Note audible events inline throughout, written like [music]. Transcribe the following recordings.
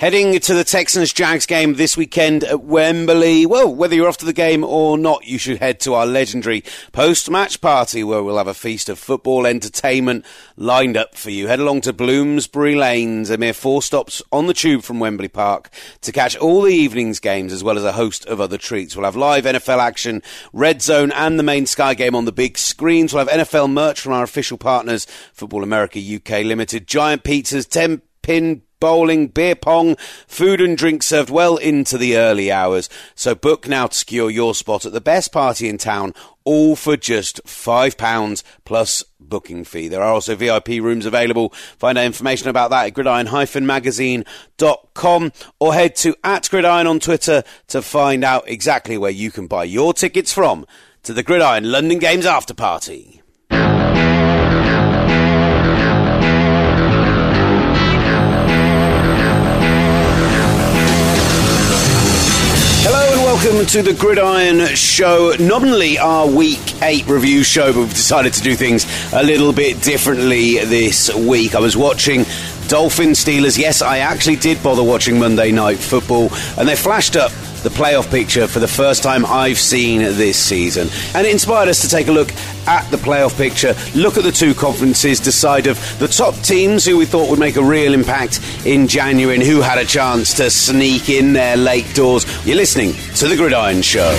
Heading to the Texans Jags game this weekend at Wembley. Well, whether you're off to the game or not, you should head to our legendary post match party where we'll have a feast of football entertainment lined up for you. Head along to Bloomsbury Lanes, a mere four stops on the tube from Wembley Park to catch all the evening's games as well as a host of other treats. We'll have live NFL action, Red Zone, and the main Sky game on the big screens. We'll have NFL merch from our official partners, Football America UK Limited, Giant Pizzas, 10 pin bowling, beer pong, food and drink served well into the early hours. So book now to secure your spot at the best party in town, all for just £5 plus booking fee. There are also VIP rooms available. Find out information about that at gridiron-magazine.com or head to at gridiron on Twitter to find out exactly where you can buy your tickets from to the Gridiron London Games after party. Welcome to the Gridiron Show. Nominally our week eight review show, but we've decided to do things a little bit differently this week. I was watching Dolphin Steelers. Yes, I actually did bother watching Monday Night Football, and they flashed up the playoff picture for the first time I've seen this season. And it inspired us to take a look at the playoff picture, look at the two conferences, decide of the top teams who we thought would make a real impact in January and who had a chance to sneak in their late doors. You're listening to The Gridiron Show.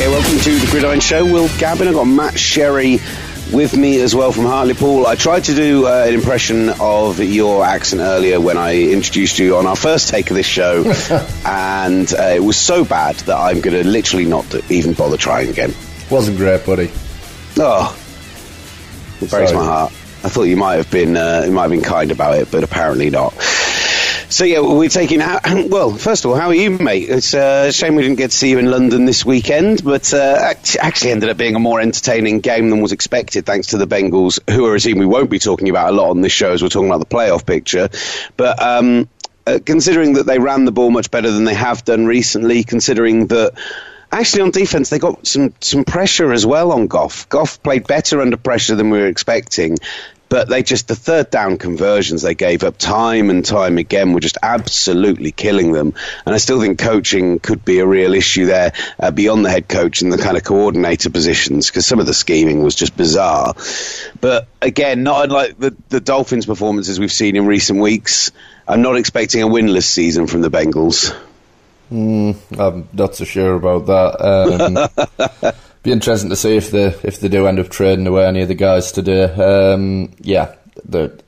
Okay, welcome to the Gridiron Show. Will Gavin, I've got Matt Sherry with me as well from Hartlepool. I tried to do uh, an impression of your accent earlier when I introduced you on our first take of this show, [laughs] and uh, it was so bad that I'm going to literally not even bother trying again. Wasn't great, buddy. Oh, it breaks my heart. I thought you might have been uh, you might have been kind about it, but apparently not. So yeah, we're taking. Out. [clears throat] Well, first of all, how are you, mate? It's uh, a shame we didn't get to see you in London this weekend, but uh, actually ended up being a more entertaining game than was expected, thanks to the Bengals, who are a team we won't be talking about a lot on this show as we're talking about the playoff picture. But um, uh, considering that they ran the ball much better than they have done recently, considering that actually on defense they got some some pressure as well on Goff. Goff played better under pressure than we were expecting but they just the third down conversions they gave up time and time again were just absolutely killing them. And I still think coaching could be a real issue there uh, beyond the head coach and the kind of coordinator positions because some of the scheming was just bizarre. But again, not unlike the, the Dolphins' performances we've seen in recent weeks, I'm not expecting a winless season from the Bengals. Mm, I'm not so sure about that. Um, [laughs] be interesting to see if they if they do end up trading away any of the guys today. Um, yeah, the,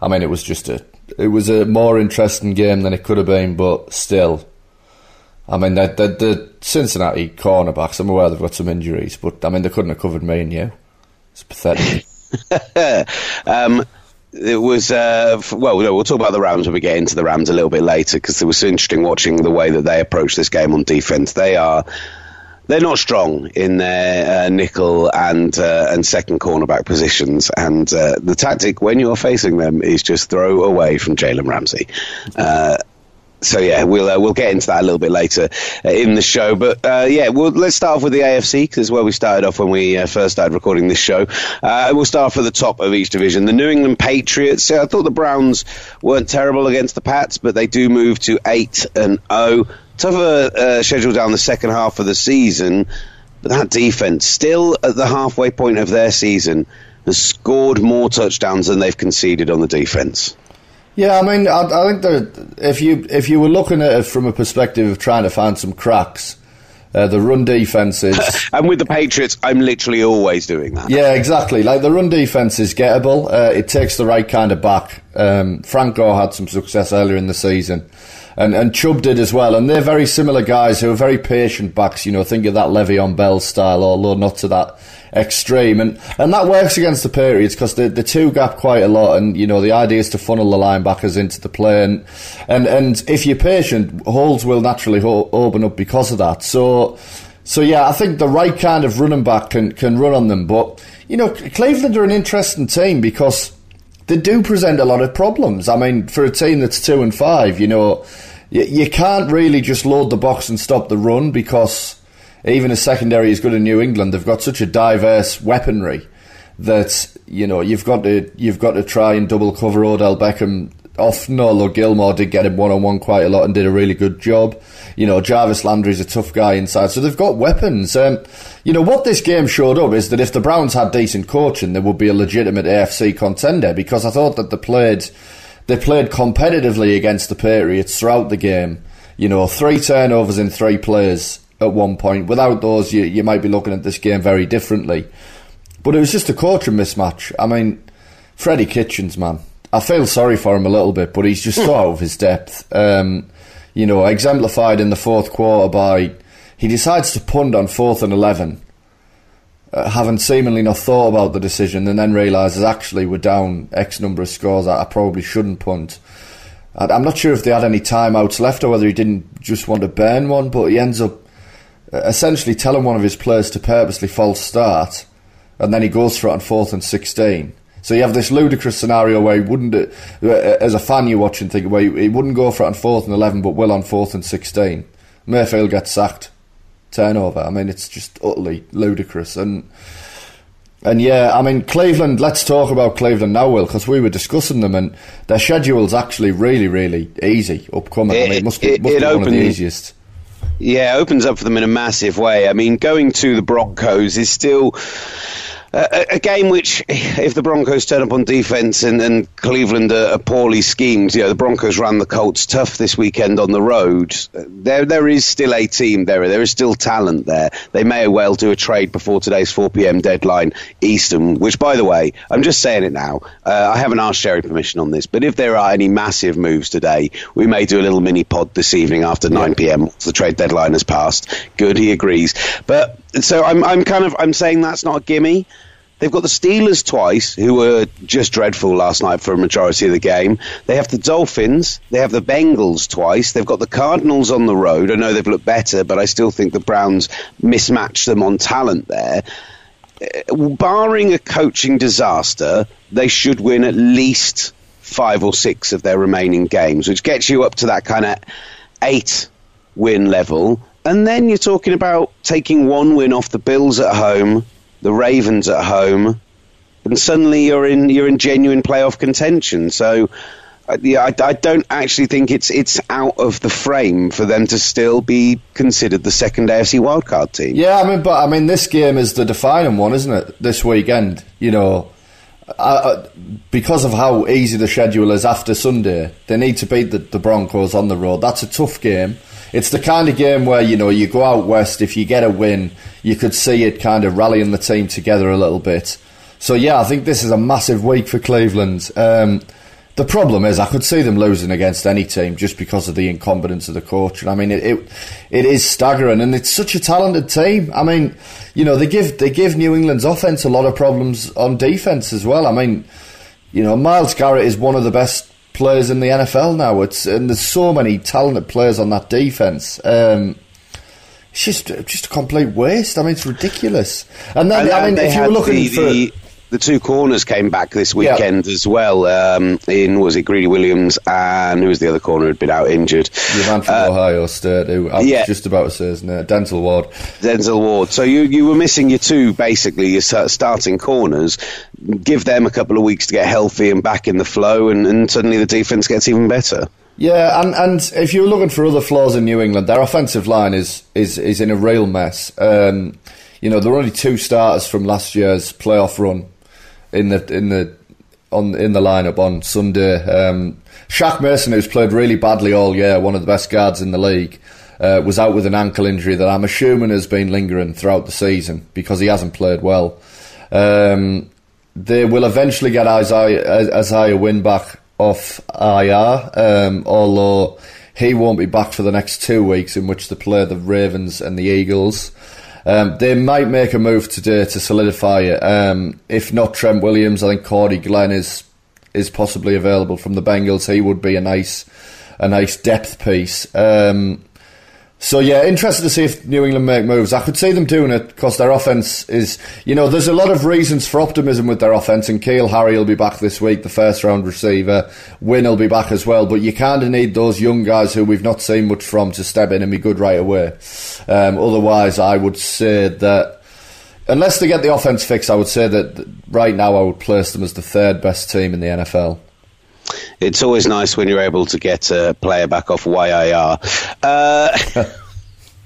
I mean, it was just a it was a more interesting game than it could have been, but still, I mean, the, the, Cincinnati cornerbacks. I'm aware they've got some injuries, but I mean, they couldn't have covered me and you. It's pathetic. [laughs] um, it was uh, well. We'll talk about the Rams when we get into the Rams a little bit later because it was interesting watching the way that they approach this game on defense. They are they're not strong in their uh, nickel and uh, and second cornerback positions, and uh, the tactic when you're facing them is just throw away from Jalen Ramsey. Uh, so yeah, we'll uh, we'll get into that a little bit later uh, in the show. But yeah, we'll, let's start off with the AFC because where we started off when we first started recording this show. We'll start off at the top of each division. The New England Patriots. I thought the Browns weren't terrible against the Pats, but they do move to eight and zero. Tougher uh, schedule down the second half of the season, but that defense still at the halfway point of their season has scored more touchdowns than they've conceded on the defense. Yeah, I mean, I, I think that if you if you were looking at it from a perspective of trying to find some cracks, uh, the run defense is. [laughs] and with the Patriots, I'm literally always doing that. Yeah, exactly. Like the run defense is gettable. Uh, it takes the right kind of back. Um, Frank Gore had some success earlier in the season and, and Chubb did as well. And they're very similar guys who are very patient backs. You know, think of that Le'Veon Bell style, although not to that extreme. And and that works against the Patriots because the the two gap quite a lot. And you know, the idea is to funnel the linebackers into the play. And and, and if you're patient, holes will naturally ho- open up because of that. So. So yeah, I think the right kind of running back can can run on them, but you know, Cleveland are an interesting team because they do present a lot of problems. I mean, for a team that's two and five, you know, you, you can't really just load the box and stop the run because even a secondary as good in New England, they've got such a diverse weaponry that you know you've got to you've got to try and double cover Odell Beckham often, although Gilmore did get him one on one quite a lot and did a really good job. You know, Jarvis Landry's a tough guy inside, so they've got weapons. Um, you know, what this game showed up is that if the Browns had decent coaching, there would be a legitimate AFC contender because I thought that they played they played competitively against the Patriots throughout the game. You know, three turnovers in three plays at one point. Without those, you, you might be looking at this game very differently. But it was just a coaching mismatch. I mean, Freddie Kitchens, man, I feel sorry for him a little bit, but he's just so out of his depth. Um, you know, exemplified in the fourth quarter by he decides to punt on fourth and eleven, uh, having seemingly not thought about the decision, and then realizes actually we're down X number of scores. I, I probably shouldn't punt. I, I'm not sure if they had any timeouts left or whether he didn't just want to burn one, but he ends up uh, essentially telling one of his players to purposely false start, and then he goes for it on fourth and sixteen so you have this ludicrous scenario where he wouldn't, uh, as a fan you're watching, think where he wouldn't go for it on fourth and eleven, but will on fourth and sixteen. Mayfield gets sacked, turnover. I mean, it's just utterly ludicrous. And and yeah, I mean, Cleveland. Let's talk about Cleveland now, Will, because we were discussing them, and their schedule's actually really, really easy upcoming. It, I mean, it must be, it, must it be one of the easiest. Yeah, it opens up for them in a massive way. I mean, going to the Broncos is still a, a, game which, if the Broncos turn up on defense and, and Cleveland are, are, poorly schemed, you know, the Broncos ran the Colts tough this weekend on the road. There, there is still a team there. There is still talent there. They may well do a trade before today's 4 p.m. deadline Eastern, which, by the way, I'm just saying it now. Uh, I haven't asked Sherry permission on this, but if there are any massive moves today, we may do a little mini pod this evening after 9 p.m. The trade deadline has passed. Good, he agrees. But so I'm, I'm kind of, I'm saying that's not a gimme. They've got the Steelers twice, who were just dreadful last night for a majority of the game. They have the Dolphins. They have the Bengals twice. They've got the Cardinals on the road. I know they've looked better, but I still think the Browns mismatch them on talent there. Uh, barring a coaching disaster, they should win at least five or six of their remaining games, which gets you up to that kind of eight win level. And then you're talking about taking one win off the Bills at home the Ravens at home, and suddenly you're in you're in genuine playoff contention. So. Yeah, I, I, don't actually think it's it's out of the frame for them to still be considered the second AFC wildcard team. Yeah, I mean, but I mean, this game is the defining one, isn't it? This weekend, you know, because of how easy the schedule is after Sunday, they need to beat the, the Broncos on the road. That's a tough game it's the kind of game where you know you go out west. If you get a win, you could see it kind of rallying the team together a little bit. So yeah, I think this is a massive week for Cleveland. Um, the problem is, I could see them losing against any team just because of the incompetence of the coach. And I mean, it, it, it is staggering, and it's such a talented team. I mean, you know, they give they give New England's offense a lot of problems on defense as well. I mean, you know, Myles Garrett is one of the best players in the NFL now. It's and there's so many talented players on that defense. Um, it's just just a complete waste. I mean, it's ridiculous. And then, and I mean, if you were looking the, for. The, the two corners came back this weekend yeah. as well. Um, in was it Greedy Williams and who was the other corner who'd been out injured? The man from uh, Ohio State. Who I yeah. just about to say his name, Denzel Ward. Denzel Ward. So you you were missing your two basically your starting corners. Give them a couple of weeks to get healthy and back in the flow, and, and suddenly the defense gets even better. Yeah, and, and if you're looking for other flaws in New England, their offensive line is is is in a real mess. Um, you know, there are only two starters from last year's playoff run in the in the on in the lineup on Sunday. Um, Shaq Mason, who's played really badly all year, one of the best guards in the league, uh, was out with an ankle injury that I'm assuming has been lingering throughout the season because he hasn't played well. Um, they will eventually get Isaiah, Isaiah back off IR, um, although he won't be back for the next two weeks in which they play the Ravens and the Eagles. Um, they might make a move today to solidify it. Um, if not Trent Williams, I think Cordy Glenn is is possibly available from the Bengals. He would be a nice a nice depth piece. Um, So yeah, interested to see if New England make moves. I could see them doing it because their offense is, you know, there's a lot of reasons for optimism with their offense. And N'Keal Harry will be back this week, the first round receiver. Wynn will be back as well. But you kind of need those young guys who we've not seen much from to step in and be good right away. Um, otherwise, I would say that unless they get the offense fixed, I would say that right now I would place them as the third best team in the NFL it's always nice when you're able to get a player back off YIR. Uh, [laughs]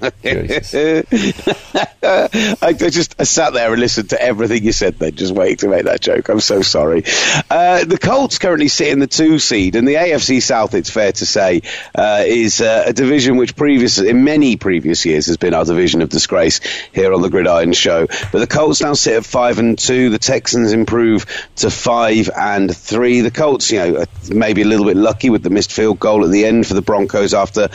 [laughs] I, I, just I sat there and listened to everything you said then, just waiting to make that joke. I'm so sorry. Uh, the Colts currently sit in the two seed, and the AFC South, it's fair to say, uh, is uh, a division which previous in many previous years has been our division of disgrace here on the Gridiron Show. But the Colts now sit at five and two. The Texans improve to five and three. The Colts, you know, maybe a little bit lucky with the missed field goal at the end for the Broncos after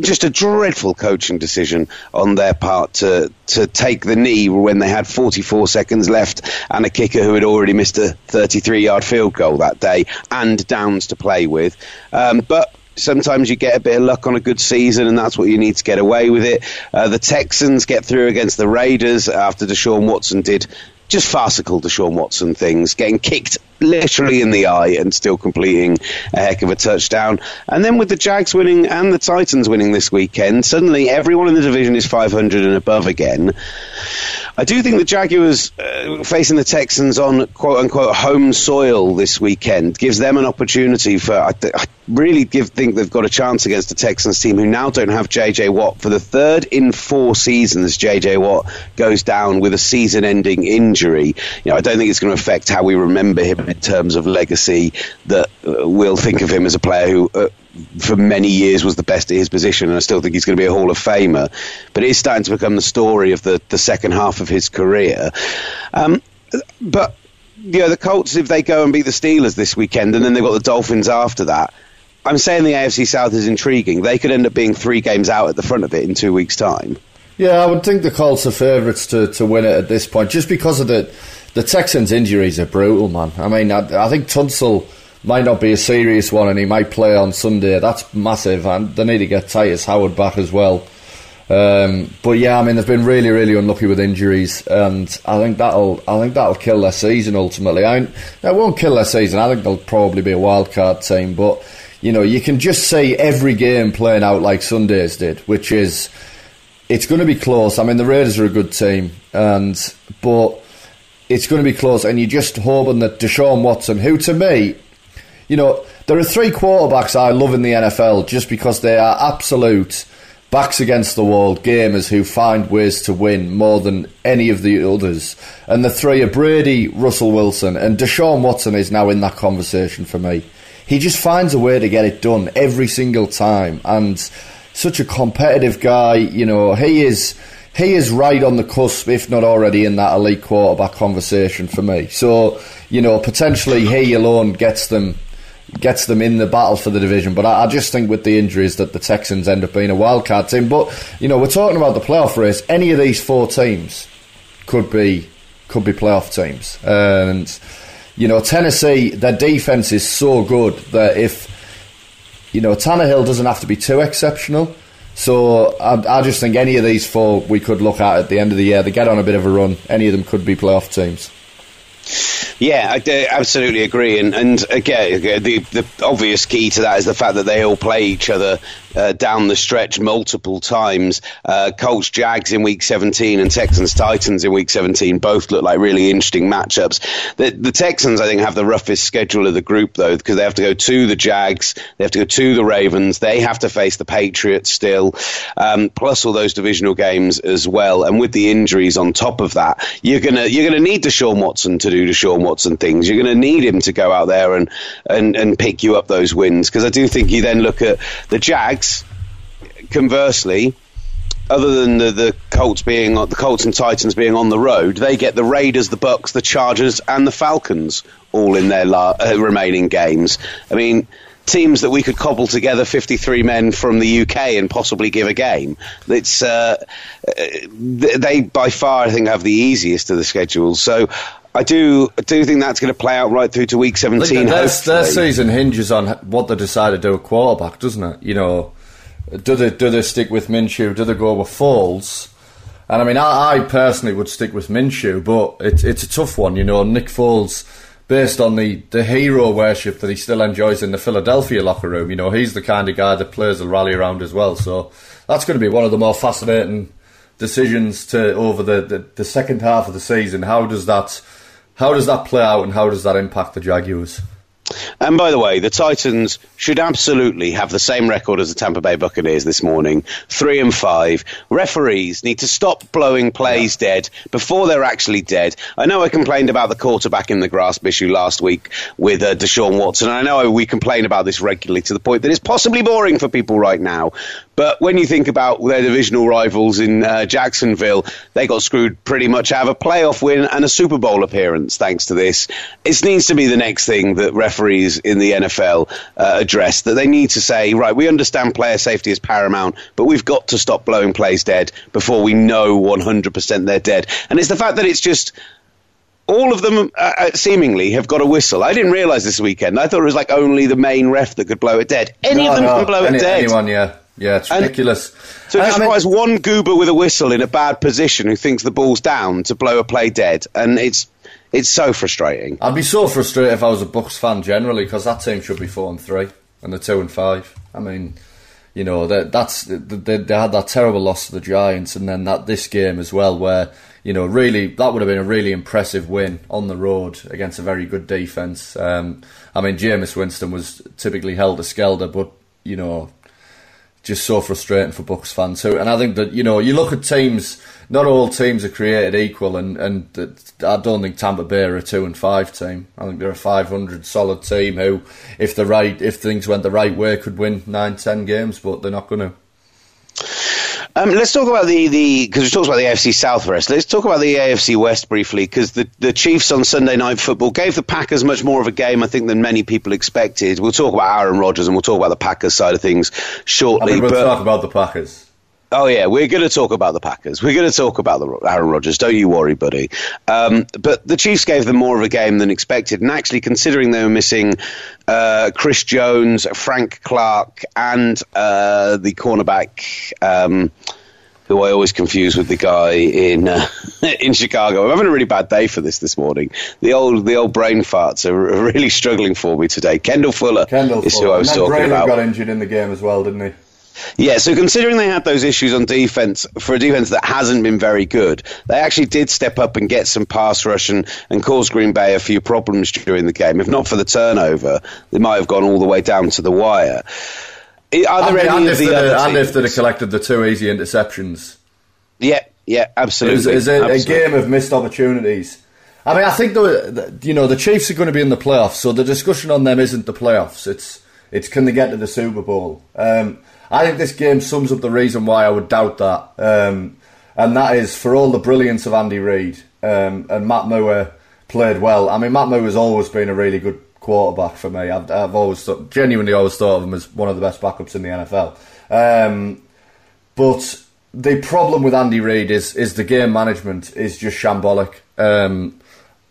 just a dreadful coaching decision decision on their part to to take the knee when they had 44 seconds left and a kicker who had already missed a 33 yard field goal that day and downs to play with. Um, but sometimes you get a bit of luck on a good season, and that's what you need to get away with it. Uh, the Texans get through against the Raiders after Deshaun Watson did just farcical Deshaun Watson things, getting kicked literally in the eye and still completing a heck of a touchdown. And then with the Jags winning and the Titans winning this weekend, suddenly everyone in the division is 500 and above again. I do think the Jaguars uh, facing the Texans on quote unquote home soil this weekend gives them an opportunity for. I, th- I really give, think they've got a chance against the Texans team who now don't have JJ Watt for the third in four seasons. JJ Watt goes down with a season-ending injury. You know, I don't think it's going to affect how we remember him in terms of legacy. That uh, we'll think of him as a player who. Uh, for many years was the best at his position, and I still think he's going to be a Hall of Famer. But it is starting to become the story of the, the second half of his career. Um, but you know, the Colts, if they go and beat the Steelers this weekend, and then they've got the Dolphins after that, I'm saying the AFC South is intriguing. They could end up being three games out at the front of it in two weeks' time. Yeah, I would think the Colts are favourites to, to win it at this point, just because of the the Texans' injuries are brutal, man. I mean, I, I think Tunsil might not be a serious one, and he might play on Sunday. That's massive, and they need to get Tytus Howard back as well. Um, but yeah, I mean they've been really, really unlucky with injuries, and I think that'll, I think that'll kill their season ultimately. I, I won't kill their season. I think they'll probably be a wild card team, but you know you can just see every game playing out like Sundays did, which is it's going to be close. I mean the Raiders are a good team, and but it's going to be close, and you're just hoping that Deshaun Watson, who to me you know, there are three quarterbacks I love in the NFL just because they are absolute backs against the wall gamers who find ways to win more than any of the others. And the three are Brady, Russell Wilson, and Deshaun Watson is now in that conversation for me. He just finds a way to get it done every single time, and such a competitive guy. You know, he is he is right on the cusp, if not already in that elite quarterback conversation for me. So, you know, potentially he alone gets them gets them in the battle for the division. But I, I, just think with the injuries that the Texans end up being a wild card team. But you know, we're talking about the playoff race. Any of these four teams could be could be playoff teams, and you know, Tennessee, their defense is so good that if you know Tannehill doesn't have to be too exceptional. So I, I just think any of these four we could look at at the end of the year. They get on a bit of a run. Any of them could be playoff teams. Yeah, I absolutely agree. And, and again, the, the obvious key to that is the fact that they all play each other uh, down the stretch multiple times. Uh, Colts Jags in week 17 and Texans Titans in week 17 both look like really interesting matchups. The, the Texans, I think, have the roughest schedule of the group, though, because they have to go to the Jags, they have to go to the Ravens, they have to face the Patriots still, um, plus all those divisional games as well. And with the injuries on top of that, you're gonna you're gonna need Deshaun Watson to do Deshaun Watson things. You're gonna need him to go out there and and, and pick you up those wins because I do think you then look at the Jags conversely, other than the, the Colts being the Colts and Titans being on the road, they get the Raiders, the Bucks, the Chargers, and the Falcons all in their la- uh, remaining games. I mean, teams that we could cobble together 53 men from the UK and possibly give a game. It's uh, they by far I think have the easiest of the schedules. So I do I do think that's going to play out right through to week 17. Their, their season hinges on what they decide to do at quarterback, doesn't it? You know do they do they stick with Minshew? Do they go with Foles? And I mean, I, I personally would stick with Minshew, but it's it's a tough one. You know, Nick Foles, based on the, the hero worship that he still enjoys in the Philadelphia locker room. You know, he's the kind of guy that players will rally around as well. So that's going to be one of the more fascinating decisions to over the, the, the second half of the season. How does that how does that play out, and how does that impact the Jaguars? And by the way, the Titans should absolutely have the same record as the Tampa Bay Buccaneers this morning, three and five. Referees need to stop blowing plays yeah. dead before they're actually dead. I know I complained about the quarterback in the grasp issue last week with uh, Deshaun Watson. I know we complain about this regularly to the point that it's possibly boring for people right now. But when you think about their divisional rivals in uh, Jacksonville, they got screwed pretty much out of a playoff win and a Super Bowl appearance thanks to this. It needs to be the next thing that referees in the NFL uh, address. That they need to say, right, we understand player safety is paramount, but we've got to stop blowing plays dead before we know 100% they're dead. And it's the fact that it's just all of them uh, uh, seemingly have got a whistle. I didn't realise this weekend. I thought it was like only the main ref that could blow it dead. Any no, of them no, can blow any, it dead. Anyone, yeah. Yeah, it's ridiculous. And so it just requires one goober with a whistle in a bad position who thinks the ball's down to blow a play dead, and it's it's so frustrating. I'd be so frustrated if I was a Bucks fan generally because that team should be four and three and they're two and five. I mean, you know, that that's they, they had that terrible loss to the Giants, and then that this game as well, where you know, really that would have been a really impressive win on the road against a very good defense. Um, I mean, Jameis Winston was typically held to skelter, but you know, just so frustrating for Bucks fans too. And I think that you know you look at teams. Not all teams are created equal, and, and I don't think Tampa Bay are a two and five team. I think they're a five hundred solid team who, if the right if things went the right way, could win nine ten games, but they're not going to. Um, let's talk about the the because we talked about the AFC South. Let's talk about the AFC West briefly because the the Chiefs on Sunday Night Football gave the Packers much more of a game, I think, than many people expected. We'll talk about Aaron Rodgers and we'll talk about the Packers side of things shortly. we'll but, talk about the Packers. Oh yeah, we're going to talk about the Packers. We're going to talk about the Aaron Rodgers. Don't you worry, buddy. Um, but the Chiefs gave them more of a game than expected, and actually, considering they were missing uh, Chris Jones, Frank Clark, and uh, the cornerback. Um, who I always confuse with the guy in uh, [laughs] in Chicago. I'm having a really bad day for this this morning. The old the old brain farts are [laughs] really struggling for me today. Kendall Fuller Kendall is Fuller. who I was and talking about. got injured in the game as well, didn't he? Yeah, so considering they had those issues on defense for a defense that hasn't been very good, they actually did step up and get some pass rush and, and cause Green Bay a few problems during the game. If not for the turnover, they might have gone all the way down to the wire. Are there and, any and of the other and if they'd have collected the two easy interceptions? Yeah, yeah, absolutely. It's, a, a, game of missed opportunities. I mean, I think the, the, you know the Chiefs are going to be in the playoffs, so the discussion on them isn't the playoffs. It's it's can they get to the Super Bowl? Um, I think this game sums up the reason why I would doubt that, um, and that is for all the brilliance of Andy Reid um, and Matt Moore played well. I mean, Matt Moore has always been a really good quarterback for me. I've, I've always thought, genuinely always thought of him as one of the best backups in the NFL. Um, but the problem with Andy Reid is is the game management is just shambolic. Um,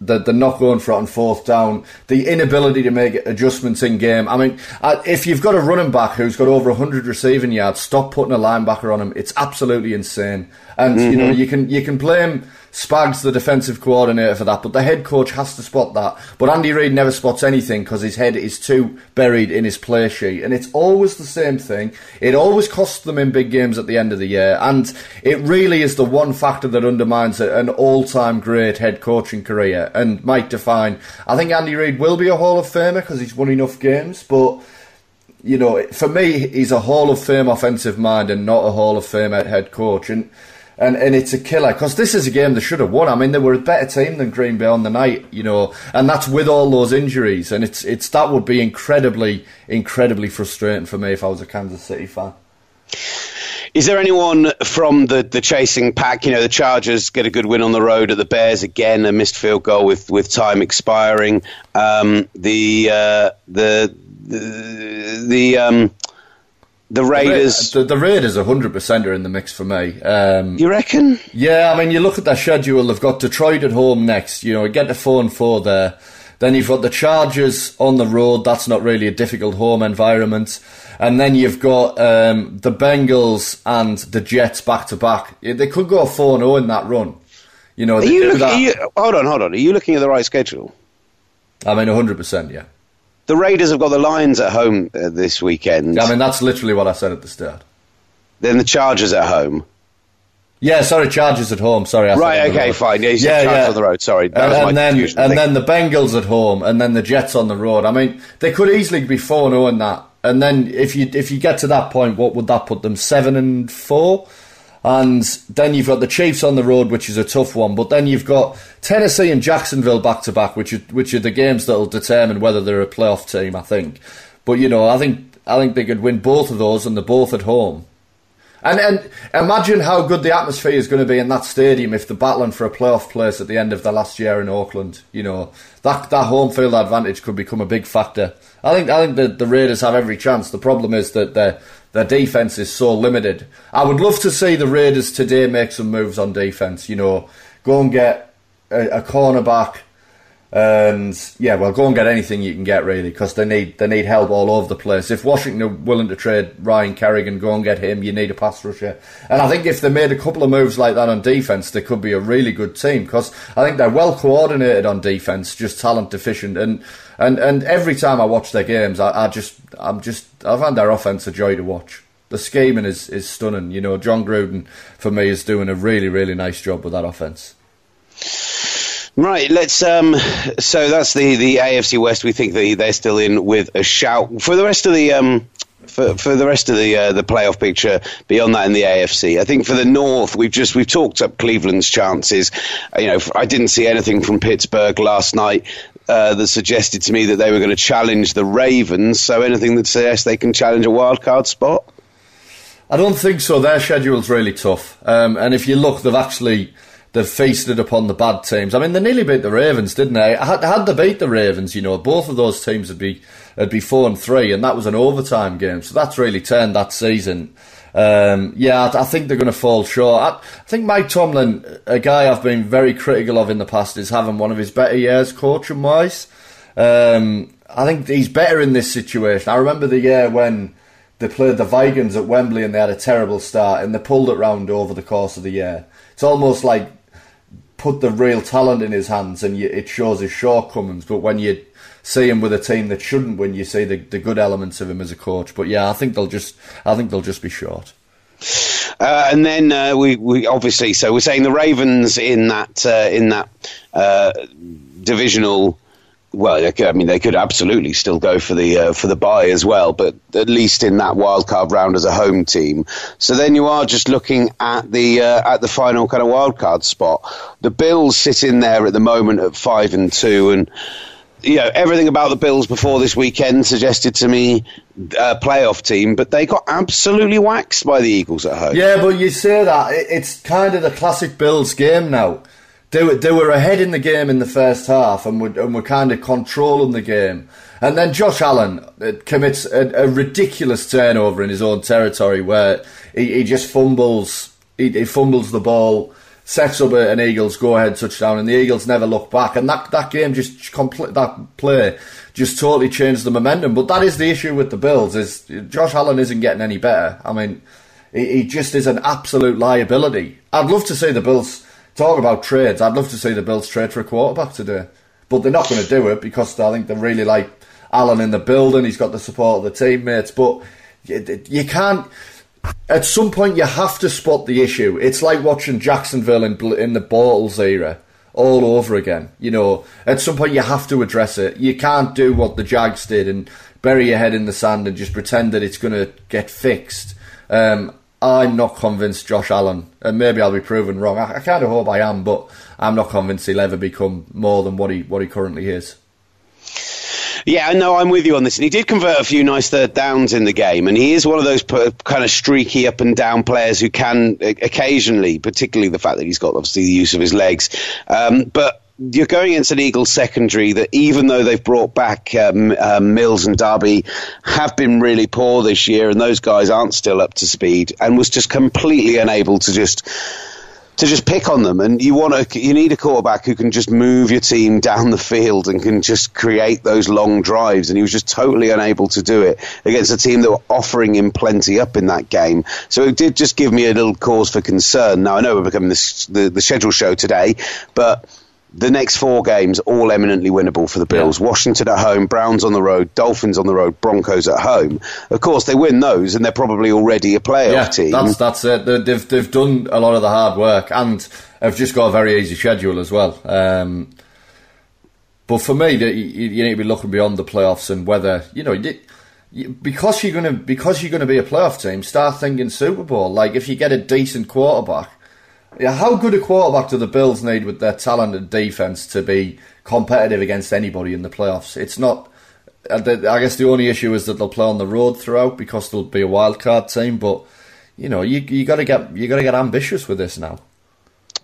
the, the not going for it on fourth down, the inability to make adjustments in game. I mean, if you've got a running back who's got over 100 receiving yards, stop putting a linebacker on him. It's absolutely insane. And mm-hmm. you know, mm-hmm. you can you can blame Spags the defensive coordinator for that, but the head coach has to spot that. But Andy Reid never spots anything because his head is too buried in his play sheet, and it's always the same thing. It always costs them in big games at the end of the year, and it really is the one factor that undermines an all-time great head coaching career and might define. I think Andy Reid will be a Hall of Famer because he's won enough games, but you know, for me, he's a Hall of Fame offensive mind and not a Hall of Fame head coach, and and and it's a killer because this is a game they should have won. I mean, they were a better team than Green Bay on the night, you know, and that's with all those injuries, and it's it's that would be incredibly incredibly frustrating for me if I was a Kansas City fan. Is there anyone from the, the chasing pack? You know, the Chargers get a good win on the road at the Bears again, a missed field goal with, with time expiring. Um, the, uh, the the the um, the Raiders. The, the, Raiders, hundred percent are in the mix for me. Um, you reckon? Yeah, I mean, you look at their schedule. They've got Detroit at home next. You know, get the four and four there. Then you've got the Chargers on the road. That's not really a difficult home environment. And then you've got um, the Bengals and the Jets back to back. They could go 4 0 in that run. You know, you, look, you hold on, hold on. Are you looking at the right schedule? I mean, 100%, yeah. The Raiders have got the Lions at home uh, this weekend. I mean, that's literally what I said at the start. Then the Chargers at home. Yeah, sorry, Chargers at home. Sorry, I right. Okay, fine. Yeah, yeah, yeah. on the road. Sorry, and, and then and then the Bengals at home, and then the Jets on the road. I mean, they could easily be four zero in that. And then if you if you get to that point, what would that put them? Seven and four. And then you've got the Chiefs on the road, which is a tough one. But then you've got Tennessee and Jacksonville back to back, which are, which are the games that will determine whether they're a playoff team. I think. But you know, I think I think they could win both of those, and they're both at home. And and imagine how good the atmosphere is going to be in that stadium if they're battling for a playoff place at the end of the last year in Oakland. You know that that home field advantage could become a big factor. I think I think the, the Raiders have every chance. The problem is that their their defense is so limited. I would love to see the Raiders today make some moves on defense. You know, go and get a, a cornerback and yeah, well, go and get anything you can get really because they need they need help all over the place. If Washington are willing to trade Ryan Kerrigan, go and get him. You need a pass rusher, and I think if they made a couple of moves like that on defense, they could be a really good team because I think they're well coordinated on defense, just talent deficient. And and and every time I watch their games, I, I just I'm just I find their offense a joy to watch. The scheming is is stunning. You know, Jon Gruden for me is doing a really really nice job with that offense. Right, let's. Um, so that's the, the AFC West. We think that they're still in with a shout for the rest of the um, for, for the rest of the uh, the playoff picture beyond that in the AFC. I think for the North, we've just we've talked up Cleveland's chances. Uh, you know, I didn't see anything from Pittsburgh last night. Uh, that suggested to me that they were going to challenge the Ravens. So anything that suggests they can challenge a wild card spot? I don't think so. Their schedule's really tough, um, and if you look, they've actually they've feasted upon the bad teams. I mean, they nearly beat the Ravens, didn't they? Had, had they beat the Ravens, you know, both of those teams would be would be four and three, and that was an overtime game. So that's really turned that season. Um, yeah, I, I, think they're going to fall short. I, I, think Mike Tomlin, a guy I've been very critical of in the past, is having one of his better years coaching wise. Um, I think he's better in this situation. I remember the year when they played the Vikings at Wembley and they had a terrible start and they pulled it round over the course of the year. It's almost like put the real talent in his hands and you, it shows his shortcomings. But when you see him with a team that shouldn't win, you see the, the good elements of him as a coach. But yeah, I think they'll just I think they'll just be short. Uh, and then uh, we, we obviously so we're saying the Ravens in that uh, in that uh, divisional well, I mean, they could absolutely still go for the uh, for the buy as well, but at least in that wild card round as a home team. So then you are just looking at the uh, at the final kind of wild card spot. The Bills sit in there at the moment at five and two, and you know everything about the Bills before this weekend suggested to me a playoff team, but they got absolutely waxed by the Eagles at home. Yeah, but you say that it's kind of the classic Bills game now they were, they were ahead in the game in the first half and were, and were kind of controlling the game. And then Josh Allen uh, commits a, a ridiculous turnover in his own territory where he, he just fumbles, he, he, fumbles the ball, sets up an Eagles go-ahead touchdown, and the Eagles never look back. And that, that game just complete that play just totally changed the momentum. But that is the issue with the Bills is Josh Allen isn't getting any better. I mean, he, he just is an absolute liability. I'd love to see the Bills talk about trades. I'd love to see the Bills trade for a quarterback today, but they're not going to do it because I think they really like Allen in the building. He's got the support of the teammates, but you can't. At some point, you have to spot the issue. It's like watching Jacksonville in in the Bortles era all over again. You know, at some point, you have to address it. You can't do what the Jags did and bury your head in the sand and just pretend that it's going to get fixed. Um, I'm not convinced Josh Allen, and maybe I'll be proven wrong. I, I kind of hope I am, but I'm not convinced he'll ever become more than what he what he currently is. Yeah, no, I'm with you on this. And he did convert a few nice third downs in the game, and he is one of those kind of streaky up and down players who can occasionally, particularly the fact that he's got obviously the use of his legs. Um, but you're going against an Eagles secondary that, even though they've brought back um, uh, Mills and Darby, have been really poor this year, and those guys aren't still up to speed, and was just completely unable to just to just pick on them. And you want to, you need a quarterback who can just move your team down the field and can just create those long drives. And he was just totally unable to do it against a team that were offering him plenty up in that game. So it did just give me a little cause for concern. Now I know we're becoming the, the, the schedule show today, but the next four games all eminently winnable for the Bills. Yeah. Washington at home, Browns on the road, Dolphins on the road, Broncos at home. Of course, they win those, and they're probably already a playoff yeah, team. That's that's it. They've they've done a lot of the hard work, and have just got a very easy schedule as well. Um, but for me, you, you, need to be looking beyond the playoffs and whether you know. Because you're gonna because you're gonna be a playoff team, start thinking Super Bowl. Like if you get a decent quarterback, yeah, how good a quarterback do the Bills need with their talented defense to be competitive against anybody in the playoffs? It's not. Uh, I guess the only issue is that they'll play on the road throughout because they'll be a wild card team. But you know, you you got to get you got to get ambitious with this now.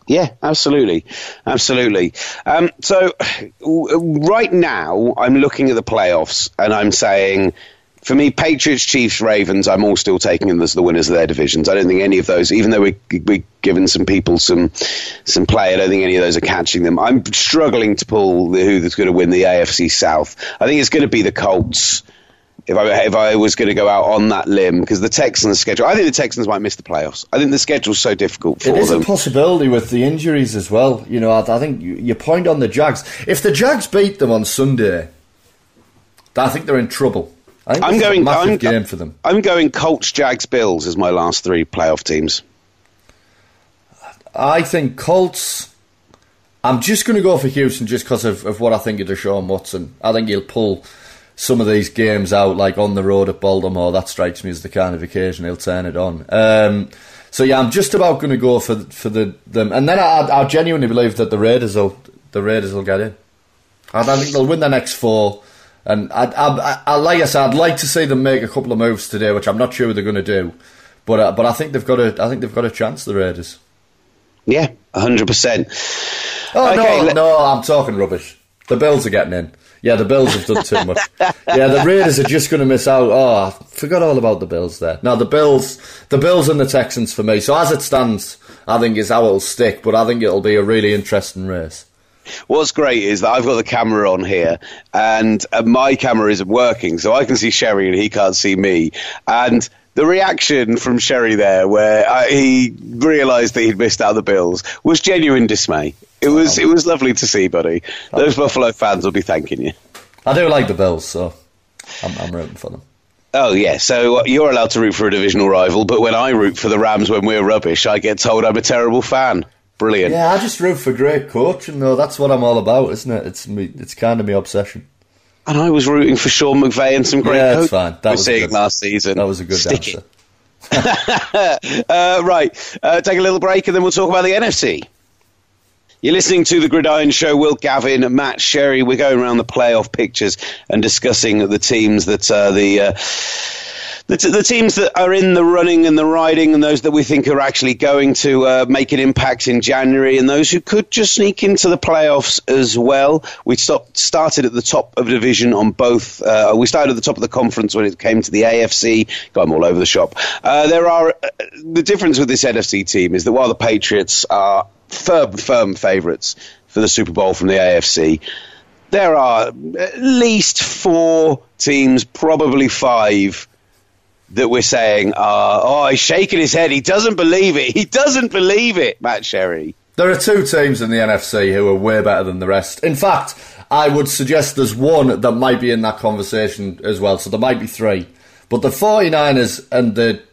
Yeah, absolutely, absolutely. Um, so right now, I'm looking at the playoffs and I'm saying for me, Patriots, Chiefs, Ravens, I'm all still taking them as the winners of their divisions. I don't think any of those, even though we we given some people some some play, I don't think any of those are catching them. I'm struggling to pull the, who's going to win the AFC South. I think it's going to be the Colts. If I if I was going to go out on that limb, because the Texans' schedule, I think the Texans might miss the playoffs. I think the schedule's so difficult for them. It is them. a possibility with the injuries as well. You know, I, I think you, you point on the Jags. If the Jags beat them on Sunday, I think they're in trouble I am going. I'm, game for them. I'm going Colts, Jags, Bills as my last three playoff teams. I think Colts. I'm just going to go for Houston just because of, of what I think of Deshaun Watson. I think he'll pull some of these games out, like on the road at Baltimore. That strikes me as the kind of occasion he'll turn it on. Um, so yeah, I'm just about going to go for for the them, and then I, I genuinely believe that the Raiders will the Raiders will get in. I think they'll win the next four. And I, I, I, like I said, I'd like to see them make a couple of moves today, which I'm not sure they're going to do. But uh, but I think they've got a I think they've got a chance. The Raiders. Yeah, hundred percent. Oh okay, no, let- no, I'm talking rubbish. The Bills are getting in. Yeah, the Bills have done too much. yeah, the Raiders are just going to miss out. Oh, I forgot all about the Bills there. Now the Bills, the Bills and the Texans for me. So as it stands, I think is how it'll stick. But I think it'll be a really interesting race. What's great is that I've got the camera on here, and uh, my camera isn't working, so I can see Sherry and he can't see me. And the reaction from Sherry there, where uh, he realised that he'd missed out the Bills, was genuine dismay. It was it was lovely to see, buddy. Those Buffalo fans will be thanking you. I do like the Bills, so I'm, I'm rooting for them. Oh yeah, so uh, you're allowed to root for a divisional rival, but when I root for the Rams when we're rubbish, I get told I'm a terrible fan. Brilliant. Yeah, I just root for great coaching, though. That's what I'm all about, isn't it? It's me. It's kind of my obsession. And I was rooting for Sean McVay and some great yeah, fine. That was seeing good, last season. That was a good Stick answer. [laughs] uh, right, uh, take a little break and then we'll talk about the NFC. You're listening to the Gridiron Show. Will Gavin, Matt Sherry. We're going around the playoff pictures and discussing the teams that uh, the uh, the, t- the teams that are in the running and the riding, and those that we think are actually going to uh, make an impact in January, and those who could just sneak into the playoffs as well. We stopped, started at the top of the division on both. Uh, we started at the top of the conference when it came to the AFC. Got them all over the shop. Uh, there are uh, the difference with this NFC team is that while the Patriots are firm, firm favourites for the Super Bowl from the AFC there are at least four teams, probably five, that we're saying, uh, oh, he's shaking his head. He doesn't believe it. He doesn't believe it, Matt Sherry. There are two teams in the NFC who are way better than the rest. In fact, I would suggest there's one that might be in that conversation as well. So there might be three. But the 49ers and the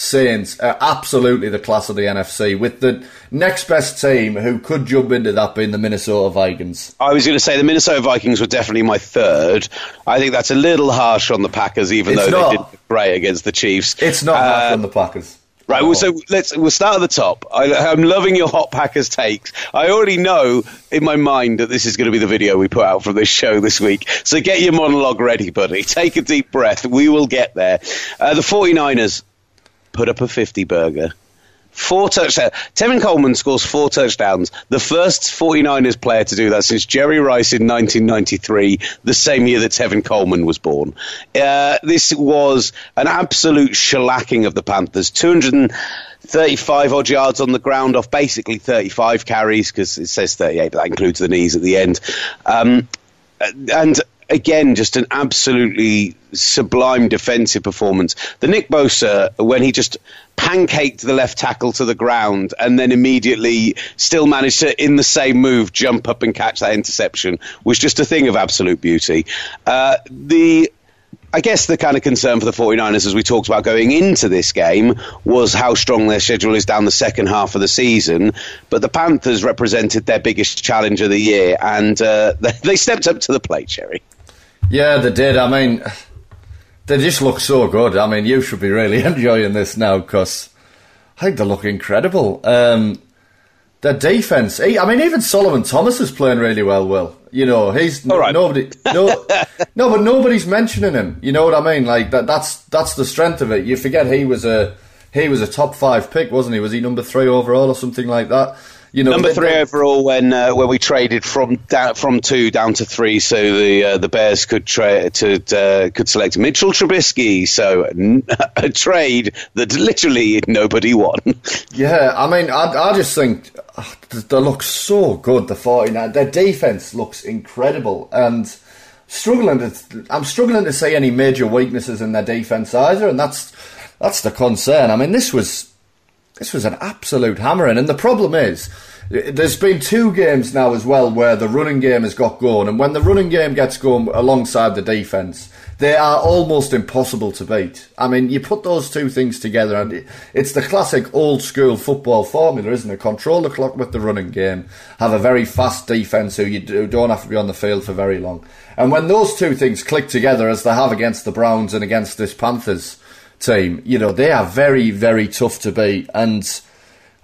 Saints are absolutely the class of the NFC, with the next best team who could jump into that being the Minnesota Vikings. I was going to say the Minnesota Vikings were definitely my third. I think that's a little harsh on the Packers, even it's though not. they did great against the Chiefs. It's not uh, harsh on the Packers. Right, well, so let's we'll start at the top. I, am loving your hot Packers takes. I already know in my mind that this is going to be the video we put out from this show this week. So get your monologue ready, buddy. Take a deep breath. We will get there. Uh, the 49ers put up a 50 burger. Four touchdowns. Tevin Coleman scores four touchdowns. The first 49ers player to do that since Jerry Rice in 1993, the same year that Tevin Coleman was born. Uh, this was an absolute shellacking of the Panthers. 235 odd yards on the ground off basically 35 carries because it says 38, but that includes the knees at the end. Um, and again, just an absolutely sublime defensive performance. The Nick Bosa, when he just pancaked the left tackle to the ground and then immediately still managed to, in the same move, jump up and catch that interception, was just a thing of absolute beauty. Uh, the I guess the kind of concern for the 49ers, as we talked about going into this game, was how strong their schedule is down the second half of the season. But the Panthers represented their biggest challenge of the year, and uh, [laughs] they stepped up to the plate, Sherry. Yeah, they did. I mean, they just look so good. I mean, you should be really [laughs] enjoying this now because I think they look incredible. Um, their defense. I mean, even Solomon Thomas is playing really well. Will you know he's right. nobody? No, [laughs] no, but nobody's mentioning him. You know what I mean? Like that. That's that's the strength of it. You forget he was a he was a top five pick, wasn't he? Was he number three overall or something like that? You know, number three overall when uh, when we traded from down, from two down to three, so the uh, the Bears could tra- to uh, could select Mitchell Trubisky. So n- [laughs] a trade that literally nobody won. [laughs] Yeah, I mean, I, I just think oh, they look so good. The 49 their defense looks incredible, and struggling to I'm struggling to see any major weaknesses in their defense either, and that's that's the concern. I mean, this was this was an absolute hammering. And the problem is, there's been two games now as well where the running game has got going, and when the running game gets going alongside the defence, they are almost impossible to beat. I mean, you put those two things together, and it's the classic old school football formula, isn't it? Control the clock with the running game, have a very fast defence who you don't have to be on the field for very long. And when those two things click together, as they have against the Browns and against this Panthers team. You know, they are very, very tough to beat. And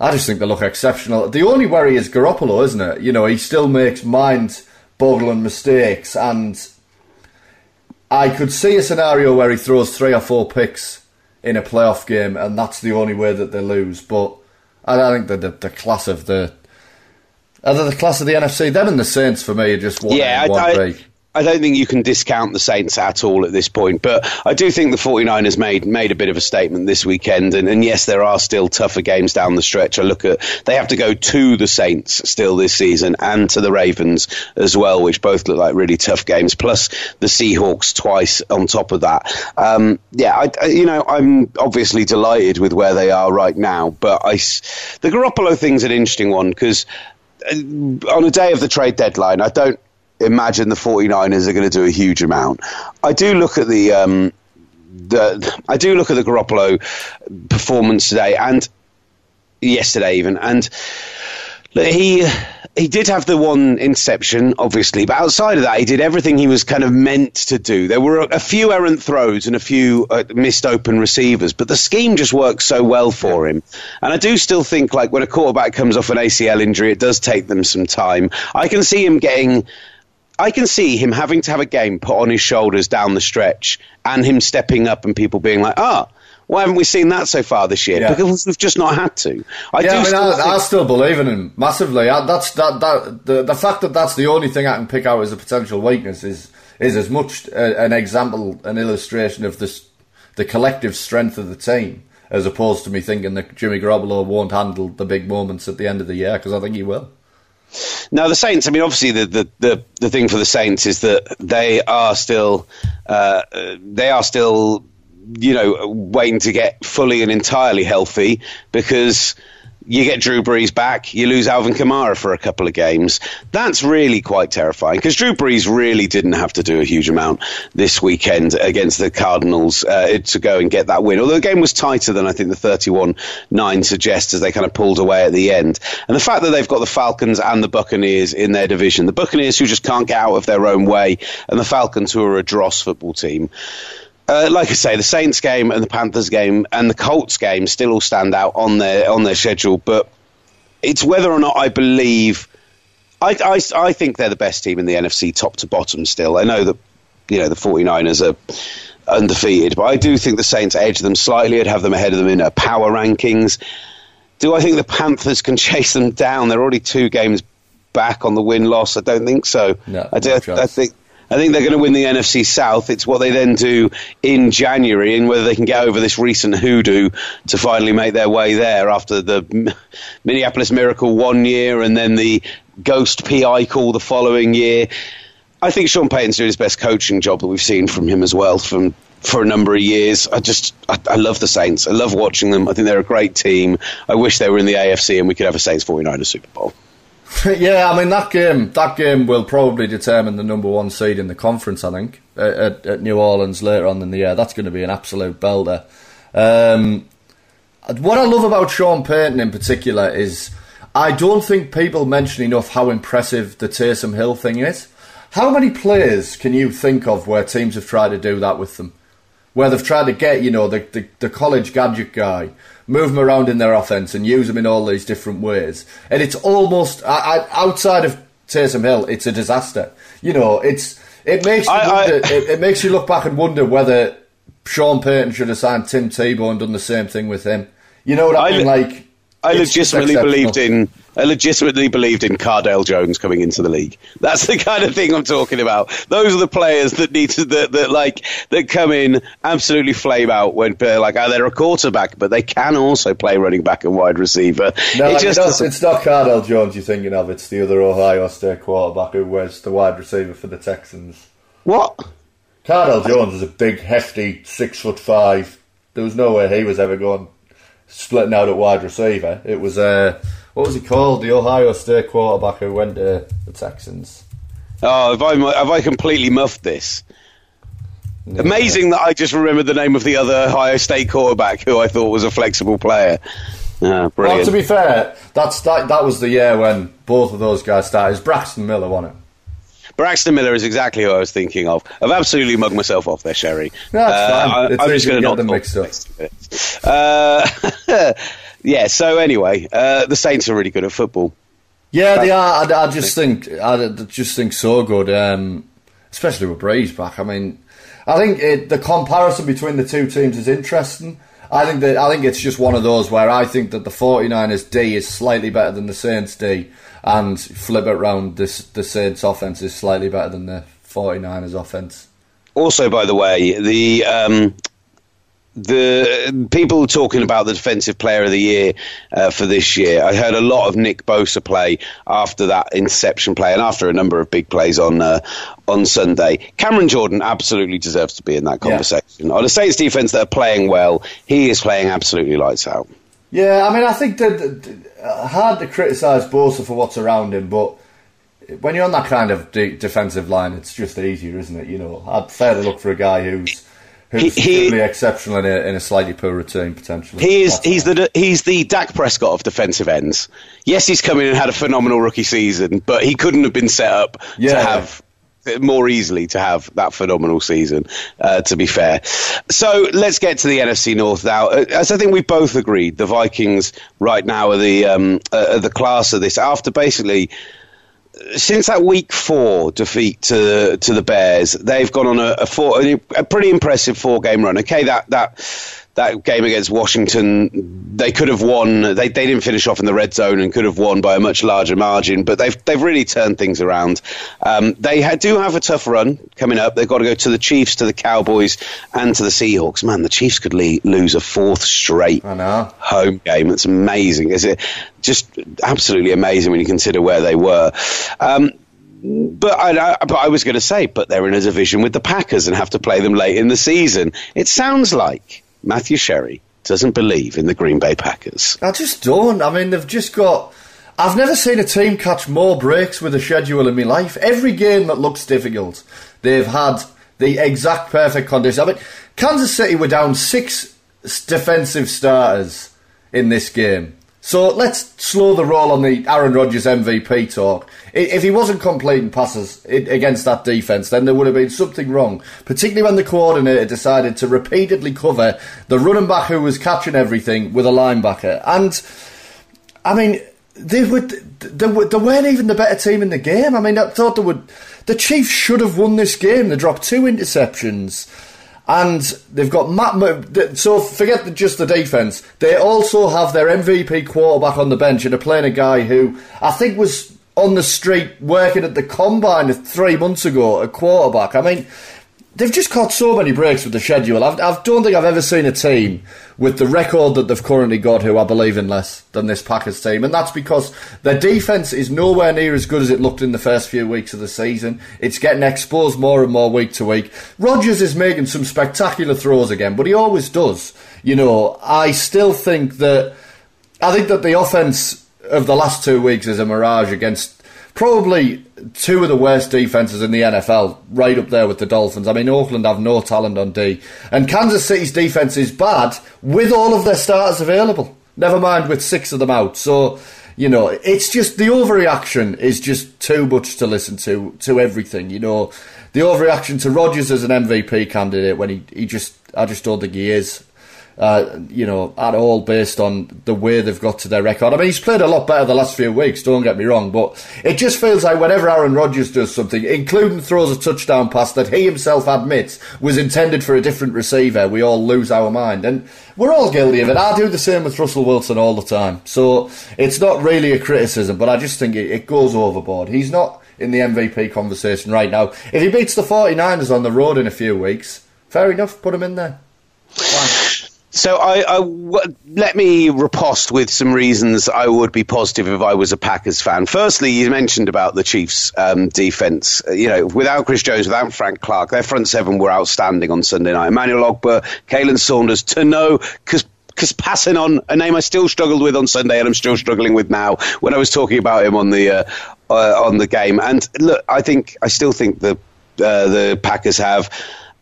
I just think they look exceptional. The only worry is Garoppolo, isn't it? You know, he still makes mind boggling mistakes. And I could see a scenario where he throws three or four picks in a playoff game, and that's the only way that they lose. But I think that the, the class of the. Are the class of the NFC? Them and the Saints for me are just one yeah, I, B. I don't think you can discount the Saints at all at this point, but I do think the 49ers made made a bit of a statement this weekend. And, and, yes, there are still tougher games down the stretch. I look at they have to go to the Saints still this season and to the Ravens as well, which both look like really tough games. Plus the Seahawks twice on top of that. Um, yeah, I, you know, I'm obviously delighted with where they are right now, but I the Garoppolo thing's an interesting one because uh, on a day of the trade deadline, I don't imagine the 49ers are going to do a huge amount. I do look at the um, the I do look at the Garoppolo performance today and yesterday even, and he he did have the one interception, obviously, but outside of that, he did everything he was kind of meant to do. There were a, a few errant throws and a few uh, missed open receivers, but the scheme just worked so well for him. And I do still think, like, when a quarterback comes off an ACL injury, it does take them some time. I can see him getting I can see him having to have a game put on his shoulders down the stretch and him stepping up and people being like, ah, why haven't we seen that so far this year? Yeah. Because we've just not had to. I yeah, I, mean, still I, think- I, still believe in him massively. I, that's that that the the fact that that's the only thing I can pick out as a potential weakness is is as much a, an example, an illustration of this the collective strength of the team, as opposed to me thinking that Jimmy Garoppolo won't handle the big moments at the end of the year because I think he will. Now the Saints. I mean, obviously the, the, the, the thing for the Saints is that they are still uh, they are still you know waiting to get fully and entirely healthy because you get Drew Brees back, you lose Alvin Kamara for a couple of games. That's really quite terrifying because Drew Brees really didn't have to do a huge amount this weekend against the Cardinals uh, to go and get that win. Although the game was tighter than I think the 31 9 suggests as they kind of pulled away at the end. And the fact that they've got the Falcons and the Buccaneers in their division, the Buccaneers who just can't get out of their own way, and the Falcons who are a dross football team. Uh, like I say, the Saints game and the Panthers game and the Colts game still all stand out on their on their schedule, but it's whether or not I believe. I, I, I think they're the best team in the NFC, top to bottom. Still, I know that you know the 49ers are undefeated, but I do think the Saints edge them slightly. I'd have them ahead of them in a power rankings. Do I think the Panthers can [laughs] chase them down? They're already two games back on the win loss. I don't think so. No, I, do, no I chance. think. I think they're going to win the NFC South. It's what they then do in January, and whether they can get over this recent hoodoo to finally make their way there after the Minneapolis Miracle one year and then the ghost PI call the following year. I think Sean Payton's doing his best coaching job that we've seen from him as well from for a number of years. I just I, I love the Saints. I love watching them. I think they're a great team. I wish they were in the AFC and we could have a Saints 49ers Super Bowl. [laughs] yeah, I mean that game. That game will probably determine the number one seed in the conference. I think at, at, New Orleans later on in the year. That's going to be an absolute belter. Um, what I love about Sean Payton in particular is I don't think people mention enough how impressive the Taysom Hill thing is. How many players can you think of where teams have tried to do that with them? Where they've tried to get, you know, the, the, the college gadget guy, move him around in their offense and use him in all these different ways. And it's almost, I, I, outside of Taysom Hill, it's a disaster. You know, it's it makes you I- wonder, it, it makes you look back and wonder whether Sean Payton should have signed Tim Tebow and done the same thing with him. You know what I, I mean? Like, I legitimately believed in. I legitimately believed in Cardale Jones coming into the league. That's the kind of thing I'm talking about. Those are the players that need to that, that like that come in absolutely flame out when they're like oh, they're a quarterback, but they can also play running back and wide receiver. No, it like, just it's, not, it's not Cardale Jones you're thinking of. It's the other Ohio State quarterback who wears the wide receiver for the Texans. what? Cardale Jones is a big, hefty, six foot five. There was no way he was ever going splitting out at wide receiver. It was uh, what was he called? The Ohio State quarterback who went to the Texans. Oh, have I have I completely muffed this? Amazing that I just remembered the name of the other Ohio State quarterback who I thought was a flexible player. Ah, Well, to be fair, that's that, that was the year when both of those guys started. It's Braxton Miller, wasn't it? Braxton Miller is exactly who I was thinking of. I've absolutely mugged myself off there, Sherry. No, that's fine. It's I'm just going get not them mixed up. next two minutes. Uh, [laughs] yeah. So anyway, uh, the Saints are really good at football. Yeah, they are. I, I just think I just think so good, um, especially with Brees back. I mean, I think it, the comparison between the two teams is interesting. I think that I think it's just one of those where I think that the 49ers D is slightly better than the Saints D, and flip it round, this the Saints offense is slightly better than the 49ers offense. Also, by the way, the um, the people talking about the defensive player of the year uh, for this year. I heard a lot of Nick Bosa play after that Inception play and after a number of big plays on uh, on Sunday. Cameron Jordan absolutely deserves to be in that Yeah. conversation. On a Saints defense that are playing well, he is playing absolutely lights out. Yeah, I mean, I think that Uh, hard to criticise Bosa for what's around him, but when you're on that kind of de- defensive line, it's just easier, isn't it? You know, I'd fairly look for a guy who's who's He- he- exceptional in a, in a slightly poorer team potentially. He is. He's the he's the Dak Prescott of defensive ends. Yes, he's come in and had a phenomenal rookie season, but he couldn't have been set up Yeah. to have more easily to have that phenomenal season. Uh, to be fair, so let's get to the NFC North now. Uh, As I think we both agreed, the Vikings right now are the um, uh, are the class of this after basically since that week four defeat to to the Bears, they've gone on a, a four a pretty impressive four game run. Okay, that that that game against Washington, they could have won. They they didn't finish off in the red zone and could have won by a much larger margin. But they've they've really turned things around. Um, they ha- do have a tough run coming up. They've got to go to the Chiefs, to the Cowboys, and to the Seahawks. Man, the Chiefs could le- lose a fourth straight home game. It's amazing. Is it just absolutely amazing when you consider where they were? Um, but I, I, but I was going to say, but they're in a division with the Packers and have to play them late in the season. It sounds like Matthew Sherry doesn't believe in the Green Bay Packers. I just don't. I mean, they've just got. I've never seen a team catch more breaks with a schedule in my life. Every game that looks difficult, they've had the exact perfect conditions. I mean, Kansas City were down six defensive starters in this game. So let's slow the roll on the Aaron Rodgers MVP talk. If he wasn't completing passes against that defence, then there would have been something wrong. Particularly when the coordinator decided to repeatedly cover the running back who was catching everything with a linebacker. And I mean, they would. They, they weren't even the better team in the game. I mean, I thought they would. The Chiefs should have won this game. They dropped two interceptions. and they've got Matt. So forget the, just the defense. They also have their MVP quarterback on the bench and are playing a guy who I think was on the street working at the combine three months ago, a quarterback. I mean, they've just caught so many breaks with the schedule. I don't think I've ever seen a team with the record that they've currently got who I believe in less than this Packers team, and that's because their defense is nowhere near as good as it looked in the first few weeks of the season. It's getting exposed more and more week to week. Rodgers is making some spectacular throws again, but he always does. You know, I still think that I think that the offense of the last two weeks is a mirage against probably two of the worst defenses in the NFL, right up there with the Dolphins. I mean, Oakland have no talent on D, and Kansas City's defense is bad with all of their starters available. Never mind with six of them out. So, you know, it's just the overreaction is just too much to listen to to everything. You know, the overreaction to Rodgers as an MVP candidate when he, he just I just don't think he is uh, you know, at all based on the way they've got to their record. I mean, he's played a lot better the last few weeks, don't get me wrong, but it just feels like whenever Aaron Rodgers does something, including throws a touchdown pass that he himself admits was intended for a different receiver, we all lose our mind. And we're all guilty of it. I do the same with Russell Wilson all the time. So it's not really a criticism, but I just think it, it goes overboard. He's not in the MVP conversation right now. If he beats the 49ers on the road in a few weeks, fair enough, put him in there. So I, I w- let me riposte with some reasons I would be positive if I was a Packers fan. Firstly, you mentioned about the Chiefs' um, defense. Uh, you know, without Chris Jones, without Frank Clark, their front seven were outstanding on Sunday night. Emmanuel Ogbah, Khalen Saunders, to know because because passing on a name I still struggled with on Sunday and I'm still struggling with now when I was talking about him on the uh, uh, on the game. And look, I think I still think the uh, the Packers have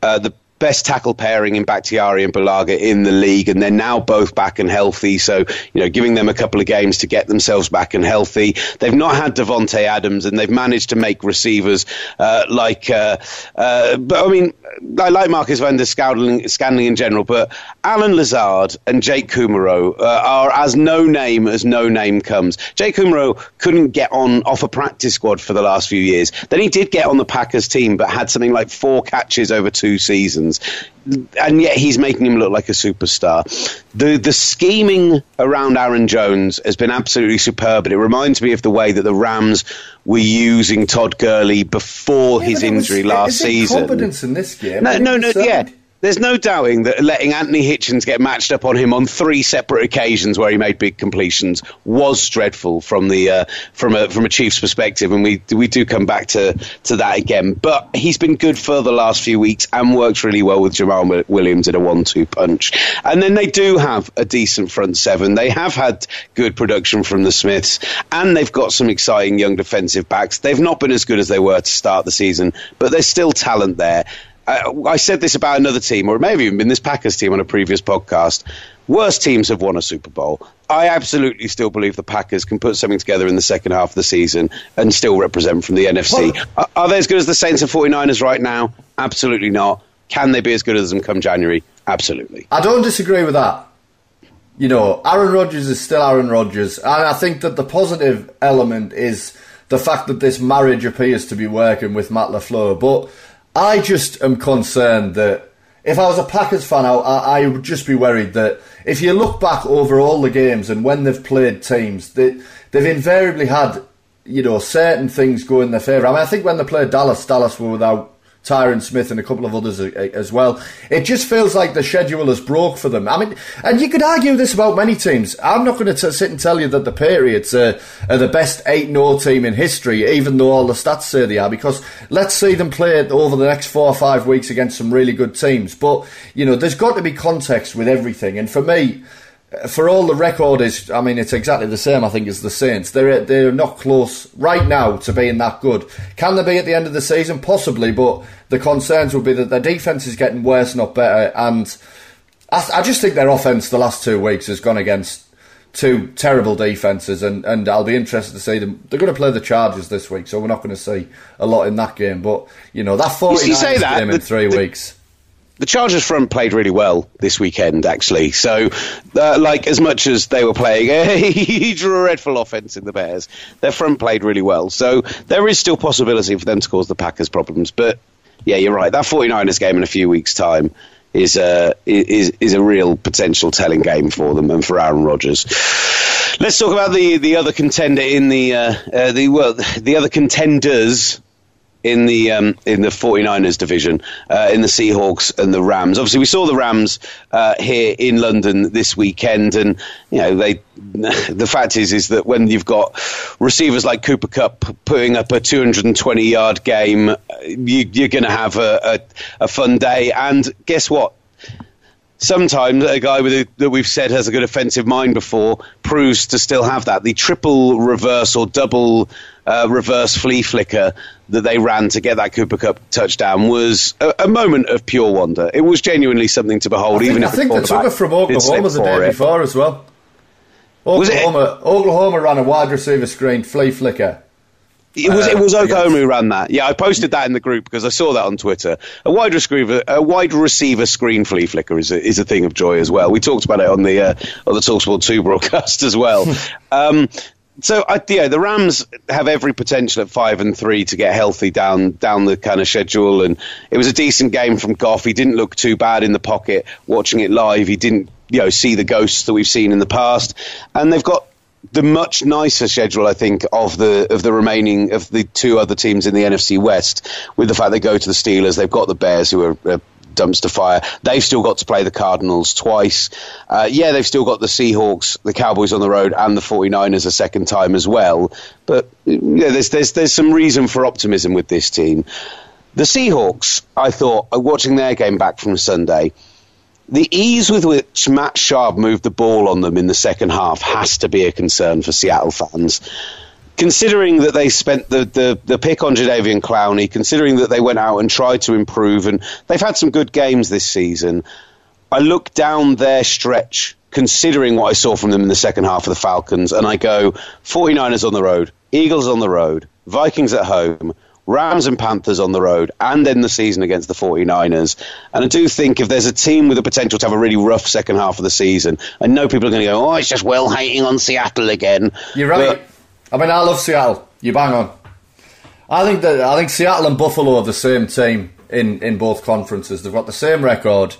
uh, the best tackle pairing in Bakhtiari and Bulaga in the league, and they're now both back and healthy. So, you know, giving them a couple of games to get themselves back and healthy. They've not had Davante Adams, and they've managed to make receivers uh, like, uh, uh, but I mean, I like Marquez Valdes-Scantling in general, but Allen Lazard and Jake Kumerow uh, are as no name as no name comes. Jake Kumerow couldn't get on off a practice squad for the last few years. Then he did get on the Packers team, but had something like four catches over two seasons and yet he's making him look like a superstar. The the scheming around Aaron Jones has been absolutely superb, and it reminds me of the way that the Rams were using Todd Gurley before yeah, his injury was, last season. Confidence in this game. No, no, no. Yeah, there's no doubting that letting Anthony Hitchens get matched up on him on three separate occasions where he made big completions was dreadful from the uh, from a from a Chiefs perspective, and we we do come back to to that again. But he's been good for the last few weeks and works really well with Jamaal Williams in a one-two punch. And then they do have a decent front seven. They have had good production from the Smiths, and they've got some exciting young defensive backs. They've not been as good as they were to start the season, but there's still talent there. Uh, I said this about another team, or it may have even been this Packers team on a previous podcast. Worst teams have won a Super Bowl. I absolutely still believe the Packers can put something together in the second half of the season and still represent from the NFC. Are, are they as good as the Saints and 49ers right now? Absolutely not. Can they be as good as them come January? Absolutely. I don't disagree with that. You know, Aaron Rodgers is still Aaron Rodgers. And I think that the positive element is the fact that this marriage appears to be working with Matt LaFleur. But I just am concerned that if I was a Packers fan, I, I, would just be worried that if you look back over all the games and when they've played teams, they, they've invariably had, you know, certain things go in their favour. I mean, I think when they played Dallas, Dallas were without Tyron Smith and a couple of others uh, uh, as well. It just feels like the schedule is broke for them. I mean, and you could argue this about many teams. I'm not going to sit and tell you that the Patriots are, are the best 8 0 team in history, even though all the stats say they are, because let's see them play it over the next four or five weeks against some really good teams. But, you know, there's got to be context with everything. And for me, for all the record is, I mean, it's exactly the same. I think as the Saints. They're they're not close right now to being that good. Can they be at the end of the season? Possibly, but the concerns would be that their defense is getting worse, not better. And I, I just think their offense the last two weeks has gone against two terrible defenses, and, and I'll be interested to see them. They're going to play the Chargers this week, so we're not going to see a lot in that game. But you know that 49 game in three the, weeks the Chargers front played really well this weekend, actually. So, uh, like, as much as they were playing a [laughs] dreadful offense in the Bears, their front played really well. So, there is still possibility for them to cause the Packers problems. But yeah, you're right. That 49ers game in a few weeks' time is a is is a real potential telling game for them and for Aaron Rodgers. Let's talk about the, the other contender in the uh, uh, the well the other contenders in the um, in the 49ers division, uh, in the Seahawks and the Rams. Obviously, we saw the Rams uh, here in London this weekend, and you know they. [laughs] The fact is, is that when you've got receivers like Cooper Kupp putting up a 220 yard game, you, are going to have a, a, a fun day. And guess what? sometimes a guy with a, that we've said has a good offensive mind before proves to still have that. The triple reverse or double uh, reverse flea flicker that they ran to get that Cooper Kupp touchdown was a, a moment of pure wonder. It was genuinely something to behold. Think, even I think the they took it from Oklahoma the day it. before as well. Oklahoma, Oklahoma ran a wide receiver screen flea flicker it was it was uh, Oklahoma who ran that. Yeah, I posted that in the group because I saw that on Twitter. A wide receiver, a wide receiver screen flea flicker is a, is a thing of joy as well. We talked about it on the uh, on the Talksport two broadcast [laughs] as well. [laughs] um, so yeah, the Rams have every potential at five and three to get healthy down down the kind of schedule, and it was a decent game from Goff. He didn't look too bad in the pocket. Watching it live, he didn't you know see the ghosts that we've seen in the past, and they've got the much nicer schedule, I think, of the of the remaining of the two other teams in the NFC West, with the fact they go to the Steelers, they've got the Bears, who are. Dumpster fire. They've still got to play the Cardinals twice. Uh, yeah, they've still got the Seahawks, the Cowboys on the road, and the 49ers a second time as well. But yeah, there's there's there's some reason for optimism with this team. The Seahawks, I thought, watching their game back from Sunday, the ease with which Matt Schaub moved the ball on them in the second half has to be a concern for Seattle fans. Considering that they spent the, the, the pick on Jadeveon Clowney, considering that they went out and tried to improve, and they've had some good games this season, I look down their stretch, considering what I saw from them in the second half of the Falcons, and I go 49ers on the road, Eagles on the road, Vikings at home, Rams and Panthers on the road, and then the season against the 49ers. And I do think if there's a team with the potential to have a really rough second half of the season, I know people are going to go, oh, it's just well hating on Seattle again. You're right. But, I mean, I love Seattle. You bang on. I think that I think Seattle and Buffalo are the same team in, in both conferences. They've got the same record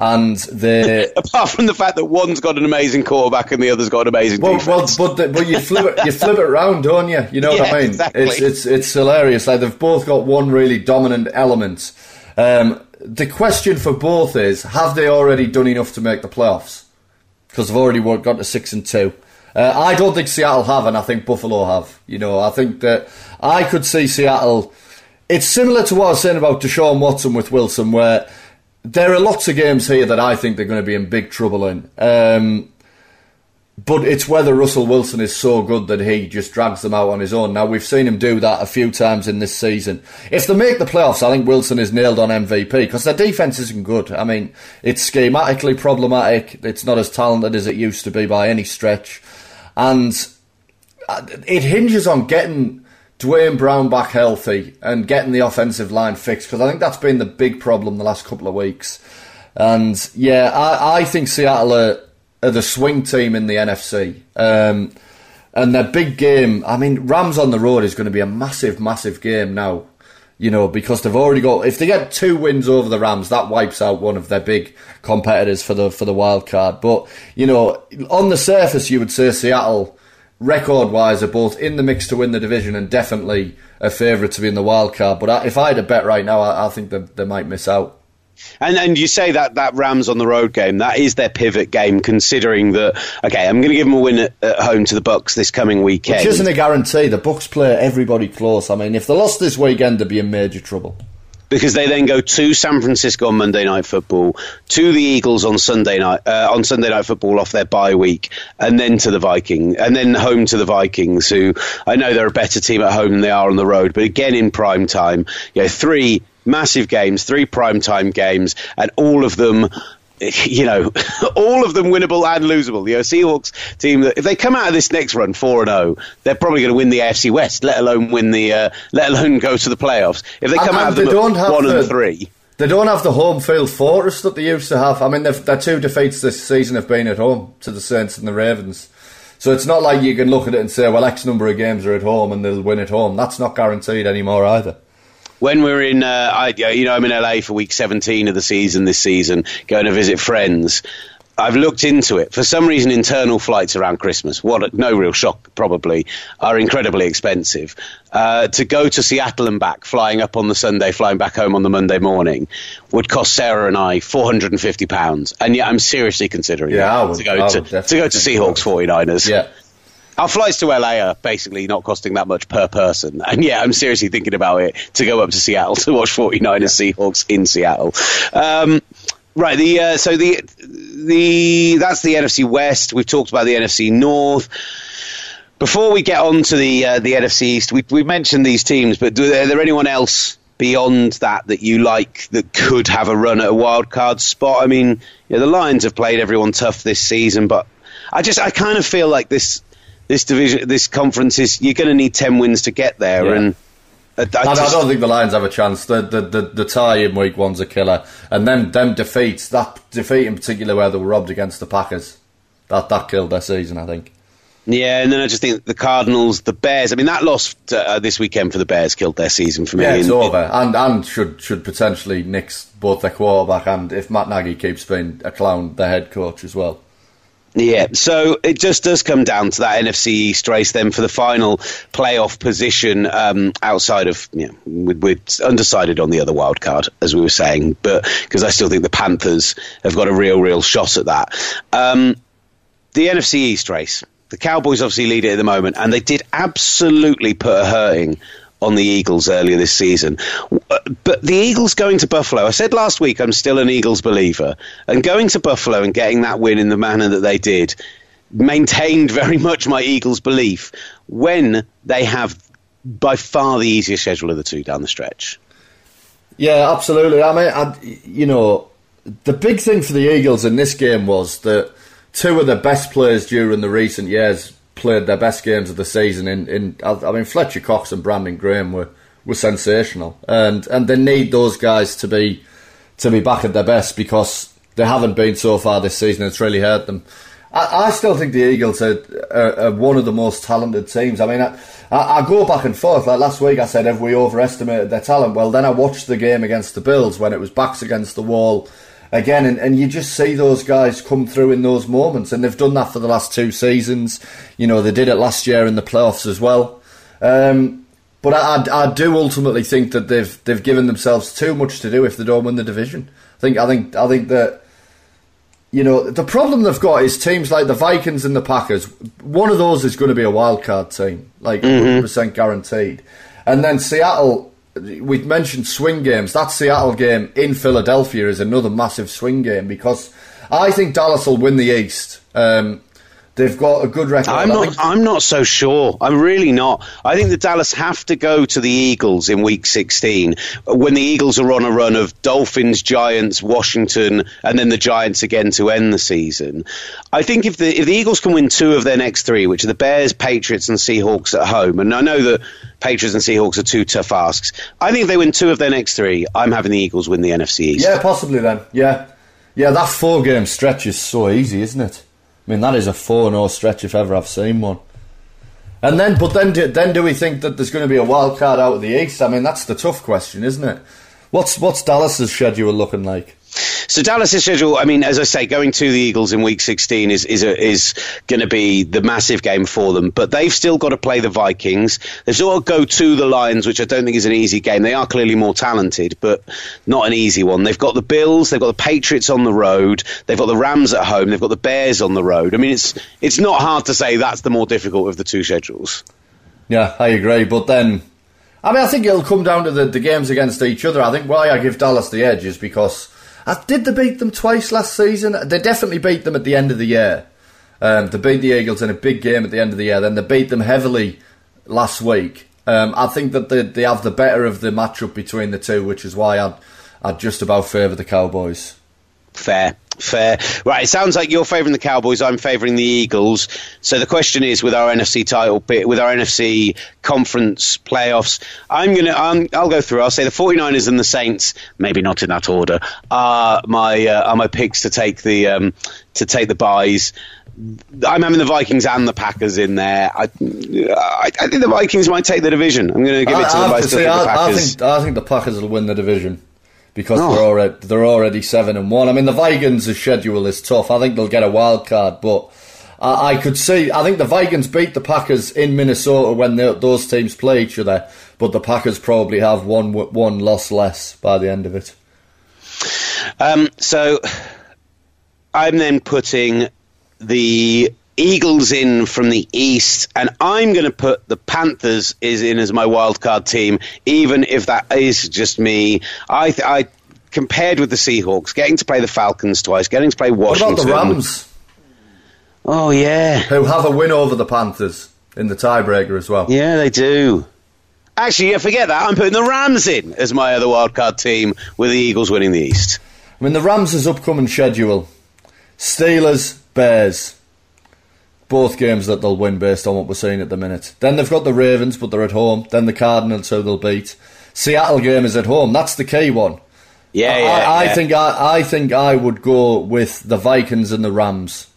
and the [laughs] apart from the fact that one's got an amazing quarterback and the other's got an amazing well, defense. Well, but the, but you flip it you flip it [laughs] around, don't you? You know yeah, what I mean? Exactly. It's it's it's hilarious. Like they've both got one really dominant element. Um, the question for both is: Have they already done enough to make the playoffs? Because they've already got to six and two. Uh, I don't think Seattle have, and I think Buffalo have. You know, I think that I could see Seattle. It's similar to what I was saying about Deshaun Watson with Wilson, where there are lots of games here that I think they're going to be in big trouble in. Um, but it's whether Russell Wilson is so good that he just drags them out on his own. Now, we've seen him do that a few times in this season. If they make the playoffs, I think Wilson is nailed on MVP because their defense isn't good. I mean, it's schematically problematic. It's not as talented as it used to be by any stretch. And uh, it hinges on getting Duane Brown back healthy and getting the offensive line fixed because I think that's been the big problem the last couple of weeks. And yeah, I, I think Seattle are, are, the swing team in the NFC. Um, and their big game, I mean, Rams on the road is going to be a massive, massive game now. You know, because they've already got. If they get two wins over the Rams, that wipes out one of their big competitors for the for the wild card. But you know, on the surface, you would say Seattle record wise, are both in the mix to win the division and definitely a favourite to be in the wild card. But if I had a bet right now, I, I think that they might miss out. And and you say that that Rams on the road game that is their pivot game, considering that okay, I'm going to give them a win at, at, home to the Bucs this coming weekend, which isn't a guarantee. The Bucs play everybody close. I mean, if they lost this weekend, they'd be in major trouble because they then go to San Francisco on Monday Night Football, to the Eagles on Sunday night uh, on Sunday Night Football off their bye week, and then to the Vikings, and then home to the Vikings, who I know they're a better team at home than they are on the road, but again in prime time, you know, three massive games, three prime time games, and all of them [laughs] you know, [laughs] all of them winnable and losable. The Seahawks team that if they come out of this next run four and zero, oh, they're probably going to win the AFC West, let alone win the, uh, let alone go to the playoffs. If they come and, out and of them one the, and three. They don't have the home field fortress that they used to have. I mean, their two defeats this season have been at home to the Saints and the Ravens. So it's not like you can look at it and say, well, X number of games are at home and they'll win at home. That's not guaranteed anymore either. When we're in, uh, I, you know, I'm in LA for week 17 of the season this season, going to visit friends. I've looked into it. For some reason, internal flights around Christmas, what no real shock probably, are incredibly expensive. Uh, to go to Seattle and back, flying up on the Sunday, flying back home on the Monday morning, would cost Sarah and I four hundred and fifty pounds. And yet, I'm seriously considering yeah, would, to go to, to go to Seahawks 49ers. Yeah. Our flights to LA are basically not costing that much per person. And yeah, I'm seriously thinking about it to go up to Seattle to watch 49ers Seahawks in Seattle. Um, Right. The uh, so the the that's the NFC West. We've talked about the NFC North. Before we get on to the uh, the NFC East, we we mentioned these teams, but do, are there anyone else beyond that that you like that could have a run at a wild card spot? I mean, yeah, the Lions have played everyone tough this season, but I just I kind of feel like this this division this conference is you're going to need ten wins to get there, yeah. and I, I, I, don't think the Lions have a chance. The, the the, the tie in week one's a killer, and then them defeats that defeat in particular where they were robbed against the Packers, that that killed their season. I think. Yeah, and then I just think the Cardinals, the Bears. I mean, that loss uh, this weekend for the Bears killed their season for me. Yeah, it's and, over, and and should should potentially nix both their quarterback and if Matt Nagy keeps being a clown, their head coach as well. Yeah, so it just does come down to that NFC East race then for the final playoff position um, outside of, you know, we're undecided on the other wild card, as we were saying, but because I still think the Panthers have got a real, real shot at that. Um, the NFC East race. The Cowboys obviously lead it at the moment, and they did absolutely put a hurting on the Eagles earlier this season. Uh, but the Eagles going to Buffalo, I said last week I'm still an Eagles believer. And going to Buffalo and getting that win in the manner that they did maintained [laughs] very much my Eagles belief when they have by far the easiest schedule of the two down the stretch. Yeah, absolutely. I mean, I, you know, the big thing for the Eagles in this game was that two of the best players during the recent years played their best games of the season. In, in I mean, Fletcher Cox and Brandon Graham were, were sensational, and and they need those guys to be to be back at their best because they haven't been so far this season. It's really hurt them. I, I still think the Eagles are, are, are, one of the most talented teams. I mean, I, I, go back and forth. Like last week, I said, have we overestimated their talent? Well, then I watched the game against the Bills when it was backs against the wall again, and, and you just see those guys come through in those moments, and they've done that for the last two seasons. You know, they did it last year in the playoffs as well. Um, but I, I, I, do ultimately think that they've they've given themselves too much to do if they don't win the division. I think I think I think that you know the problem they've got is teams like the Vikings and the Packers. One of those is going to be a wild card team, like mm-hmm. 100 percent guaranteed. And then Seattle we've mentioned swing games. That Seattle game in Philadelphia is another massive swing game because I think Dallas will win the East. Um, They've got a good record. I'm not. I'm not so sure. I'm really not. I think the Dallas have to go to the Eagles in Week 16 when the Eagles are on a run of Dolphins, Giants, Washington, and then the Giants again to end the season. I think if the if the Eagles can win two of their next three, which are the Bears, Patriots, and Seahawks at home, and I know that Patriots and Seahawks are two tough asks. I think if they win two of their next three, I'm having the Eagles win the NFC East. Yeah, possibly then. Yeah, yeah. That four game stretch is so easy, isn't it? I mean, that is a 4 0 stretch if ever I've seen one. And then, but then, do, then do we think that there's going to be a wild card out of the East? I mean, that's the tough question, isn't it? What's what's Dallas's schedule looking like? So Dallas' schedule, I mean, as I say, going to the Eagles in Week 16 is is a, is going to be the massive game for them. But they've still got to play the Vikings. They've still got to go to the Lions, which I don't think is an easy game. They are clearly more talented, but not an easy one. They've got the Bills, they've got the Patriots on the road, they've got the Rams at home, they've got the Bears on the road. I mean, it's it's not hard to say that's the more difficult of the two schedules. Yeah, I agree. But then I mean, I think it'll come down to the, the games against each other. I think why I give Dallas the edge is because did they beat them twice last season? They definitely beat them at the end of the year. Um, they beat the Eagles in a big game at the end of the year. Then they beat them heavily last week. Um, I think that they, they have the better of the matchup between the two, which is why I'd, I'd just about favour the Cowboys. Fair, Fair. Right, it sounds like you're favouring the Cowboys, I'm favouring the Eagles. So the question is with our NFC title with our NFC conference playoffs, I'm going to I'll go through. I'll say the 49ers and the Saints, maybe not in that order, are my uh, are my picks to take the um, to take the buys. I'm having the Vikings and the Packers in there. I, I, I think the Vikings might take the division. I'm going to give it to I, the, say, the I, I, think, I think the Packers will win the division because oh. they're already they're already seven and one. I mean, the Vikings' schedule is tough. I think they'll get a wild card, but I, I could see. I think the Vikings beat the Packers in Minnesota when those teams play each other, but the Packers probably have one one loss less by the end of it. Um, so I'm then putting the Eagles in from the East, and I'm going to put the Panthers is in as my wild card team, even if that is just me. I, th- I compared with the Seahawks, getting to play the Falcons twice, getting to play Washington. What about the Rams? Oh yeah, who have a win over the Panthers in the tiebreaker as well. Yeah, they do. Actually, yeah, forget that. I'm putting the Rams in as my other wild card team, with the Eagles winning the East. I mean, the Rams' upcoming schedule: Steelers, Bears. Both games that they'll win based on what we're seeing at the minute. Then they've got the Ravens, but they're at home. Then the Cardinals, who they'll beat. Seattle game is at home. That's the key one. Yeah, I, yeah, I, yeah. I think I, I think I would go with the Vikings and the Rams.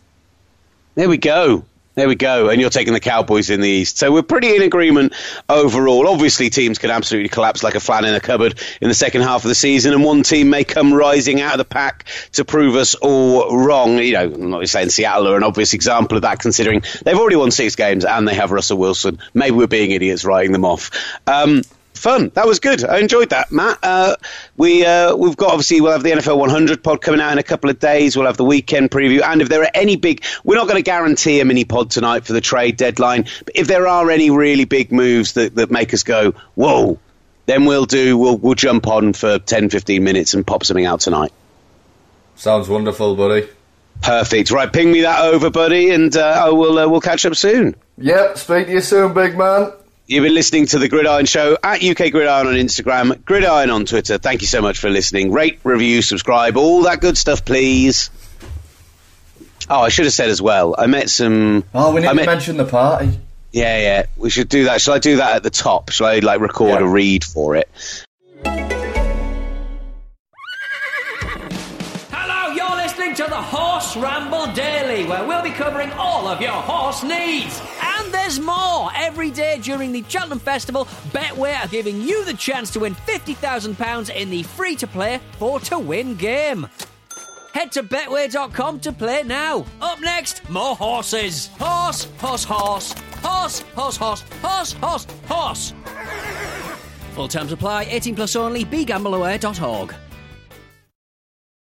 There we go. There we go. And you're taking the Cowboys in the East. So we're pretty in agreement overall. Obviously, teams can absolutely collapse like a flan in a cupboard in the second half of the season, and one team may come rising out of the pack to prove us all wrong. You know, I'm not saying Seattle are an obvious example of that, considering they've already won six games and they have Russell Wilson. Maybe we're being idiots writing them off. Um, fun. That was good. I enjoyed that, Matt. Uh, we uh, we've got obviously we'll have the NFL 100 pod coming out in a couple of days. We'll have the weekend preview, and if there are any big, we're not going to guarantee a mini pod tonight for the trade deadline. But if there are any really big moves that, that make us go whoa, then we'll do we'll we'll jump on for 10, 15 minutes and pop something out tonight. Sounds wonderful, buddy. Perfect. Right, ping me that over, buddy, and uh, I will uh, we'll catch up soon. Yep. Speak to you soon, big man. You've been listening to the Gridiron Show at UK Gridiron on Instagram, Gridiron on Twitter. Thank you so much for listening. Rate, review, subscribe, all that good stuff, please. Oh, I should have said as well. I met some. Oh, we need I to met, mention the party. Yeah, yeah. We should do that. Shall I do that at the top? Shall I like record Yeah. a read for it? Hello, you're listening to the Horse Ramble Daily, where we'll be covering all of your horse needs. There's more. Every day during the Cheltenham Festival, Betway are giving you the chance to win £50,000 in the free to play 4 to win game. Head to betway.com to play now. Up next, more horses. Horse, horse, horse. Horse, horse, horse, horse, horse, horse. Full terms apply, 18 plus only, begambleaware.org.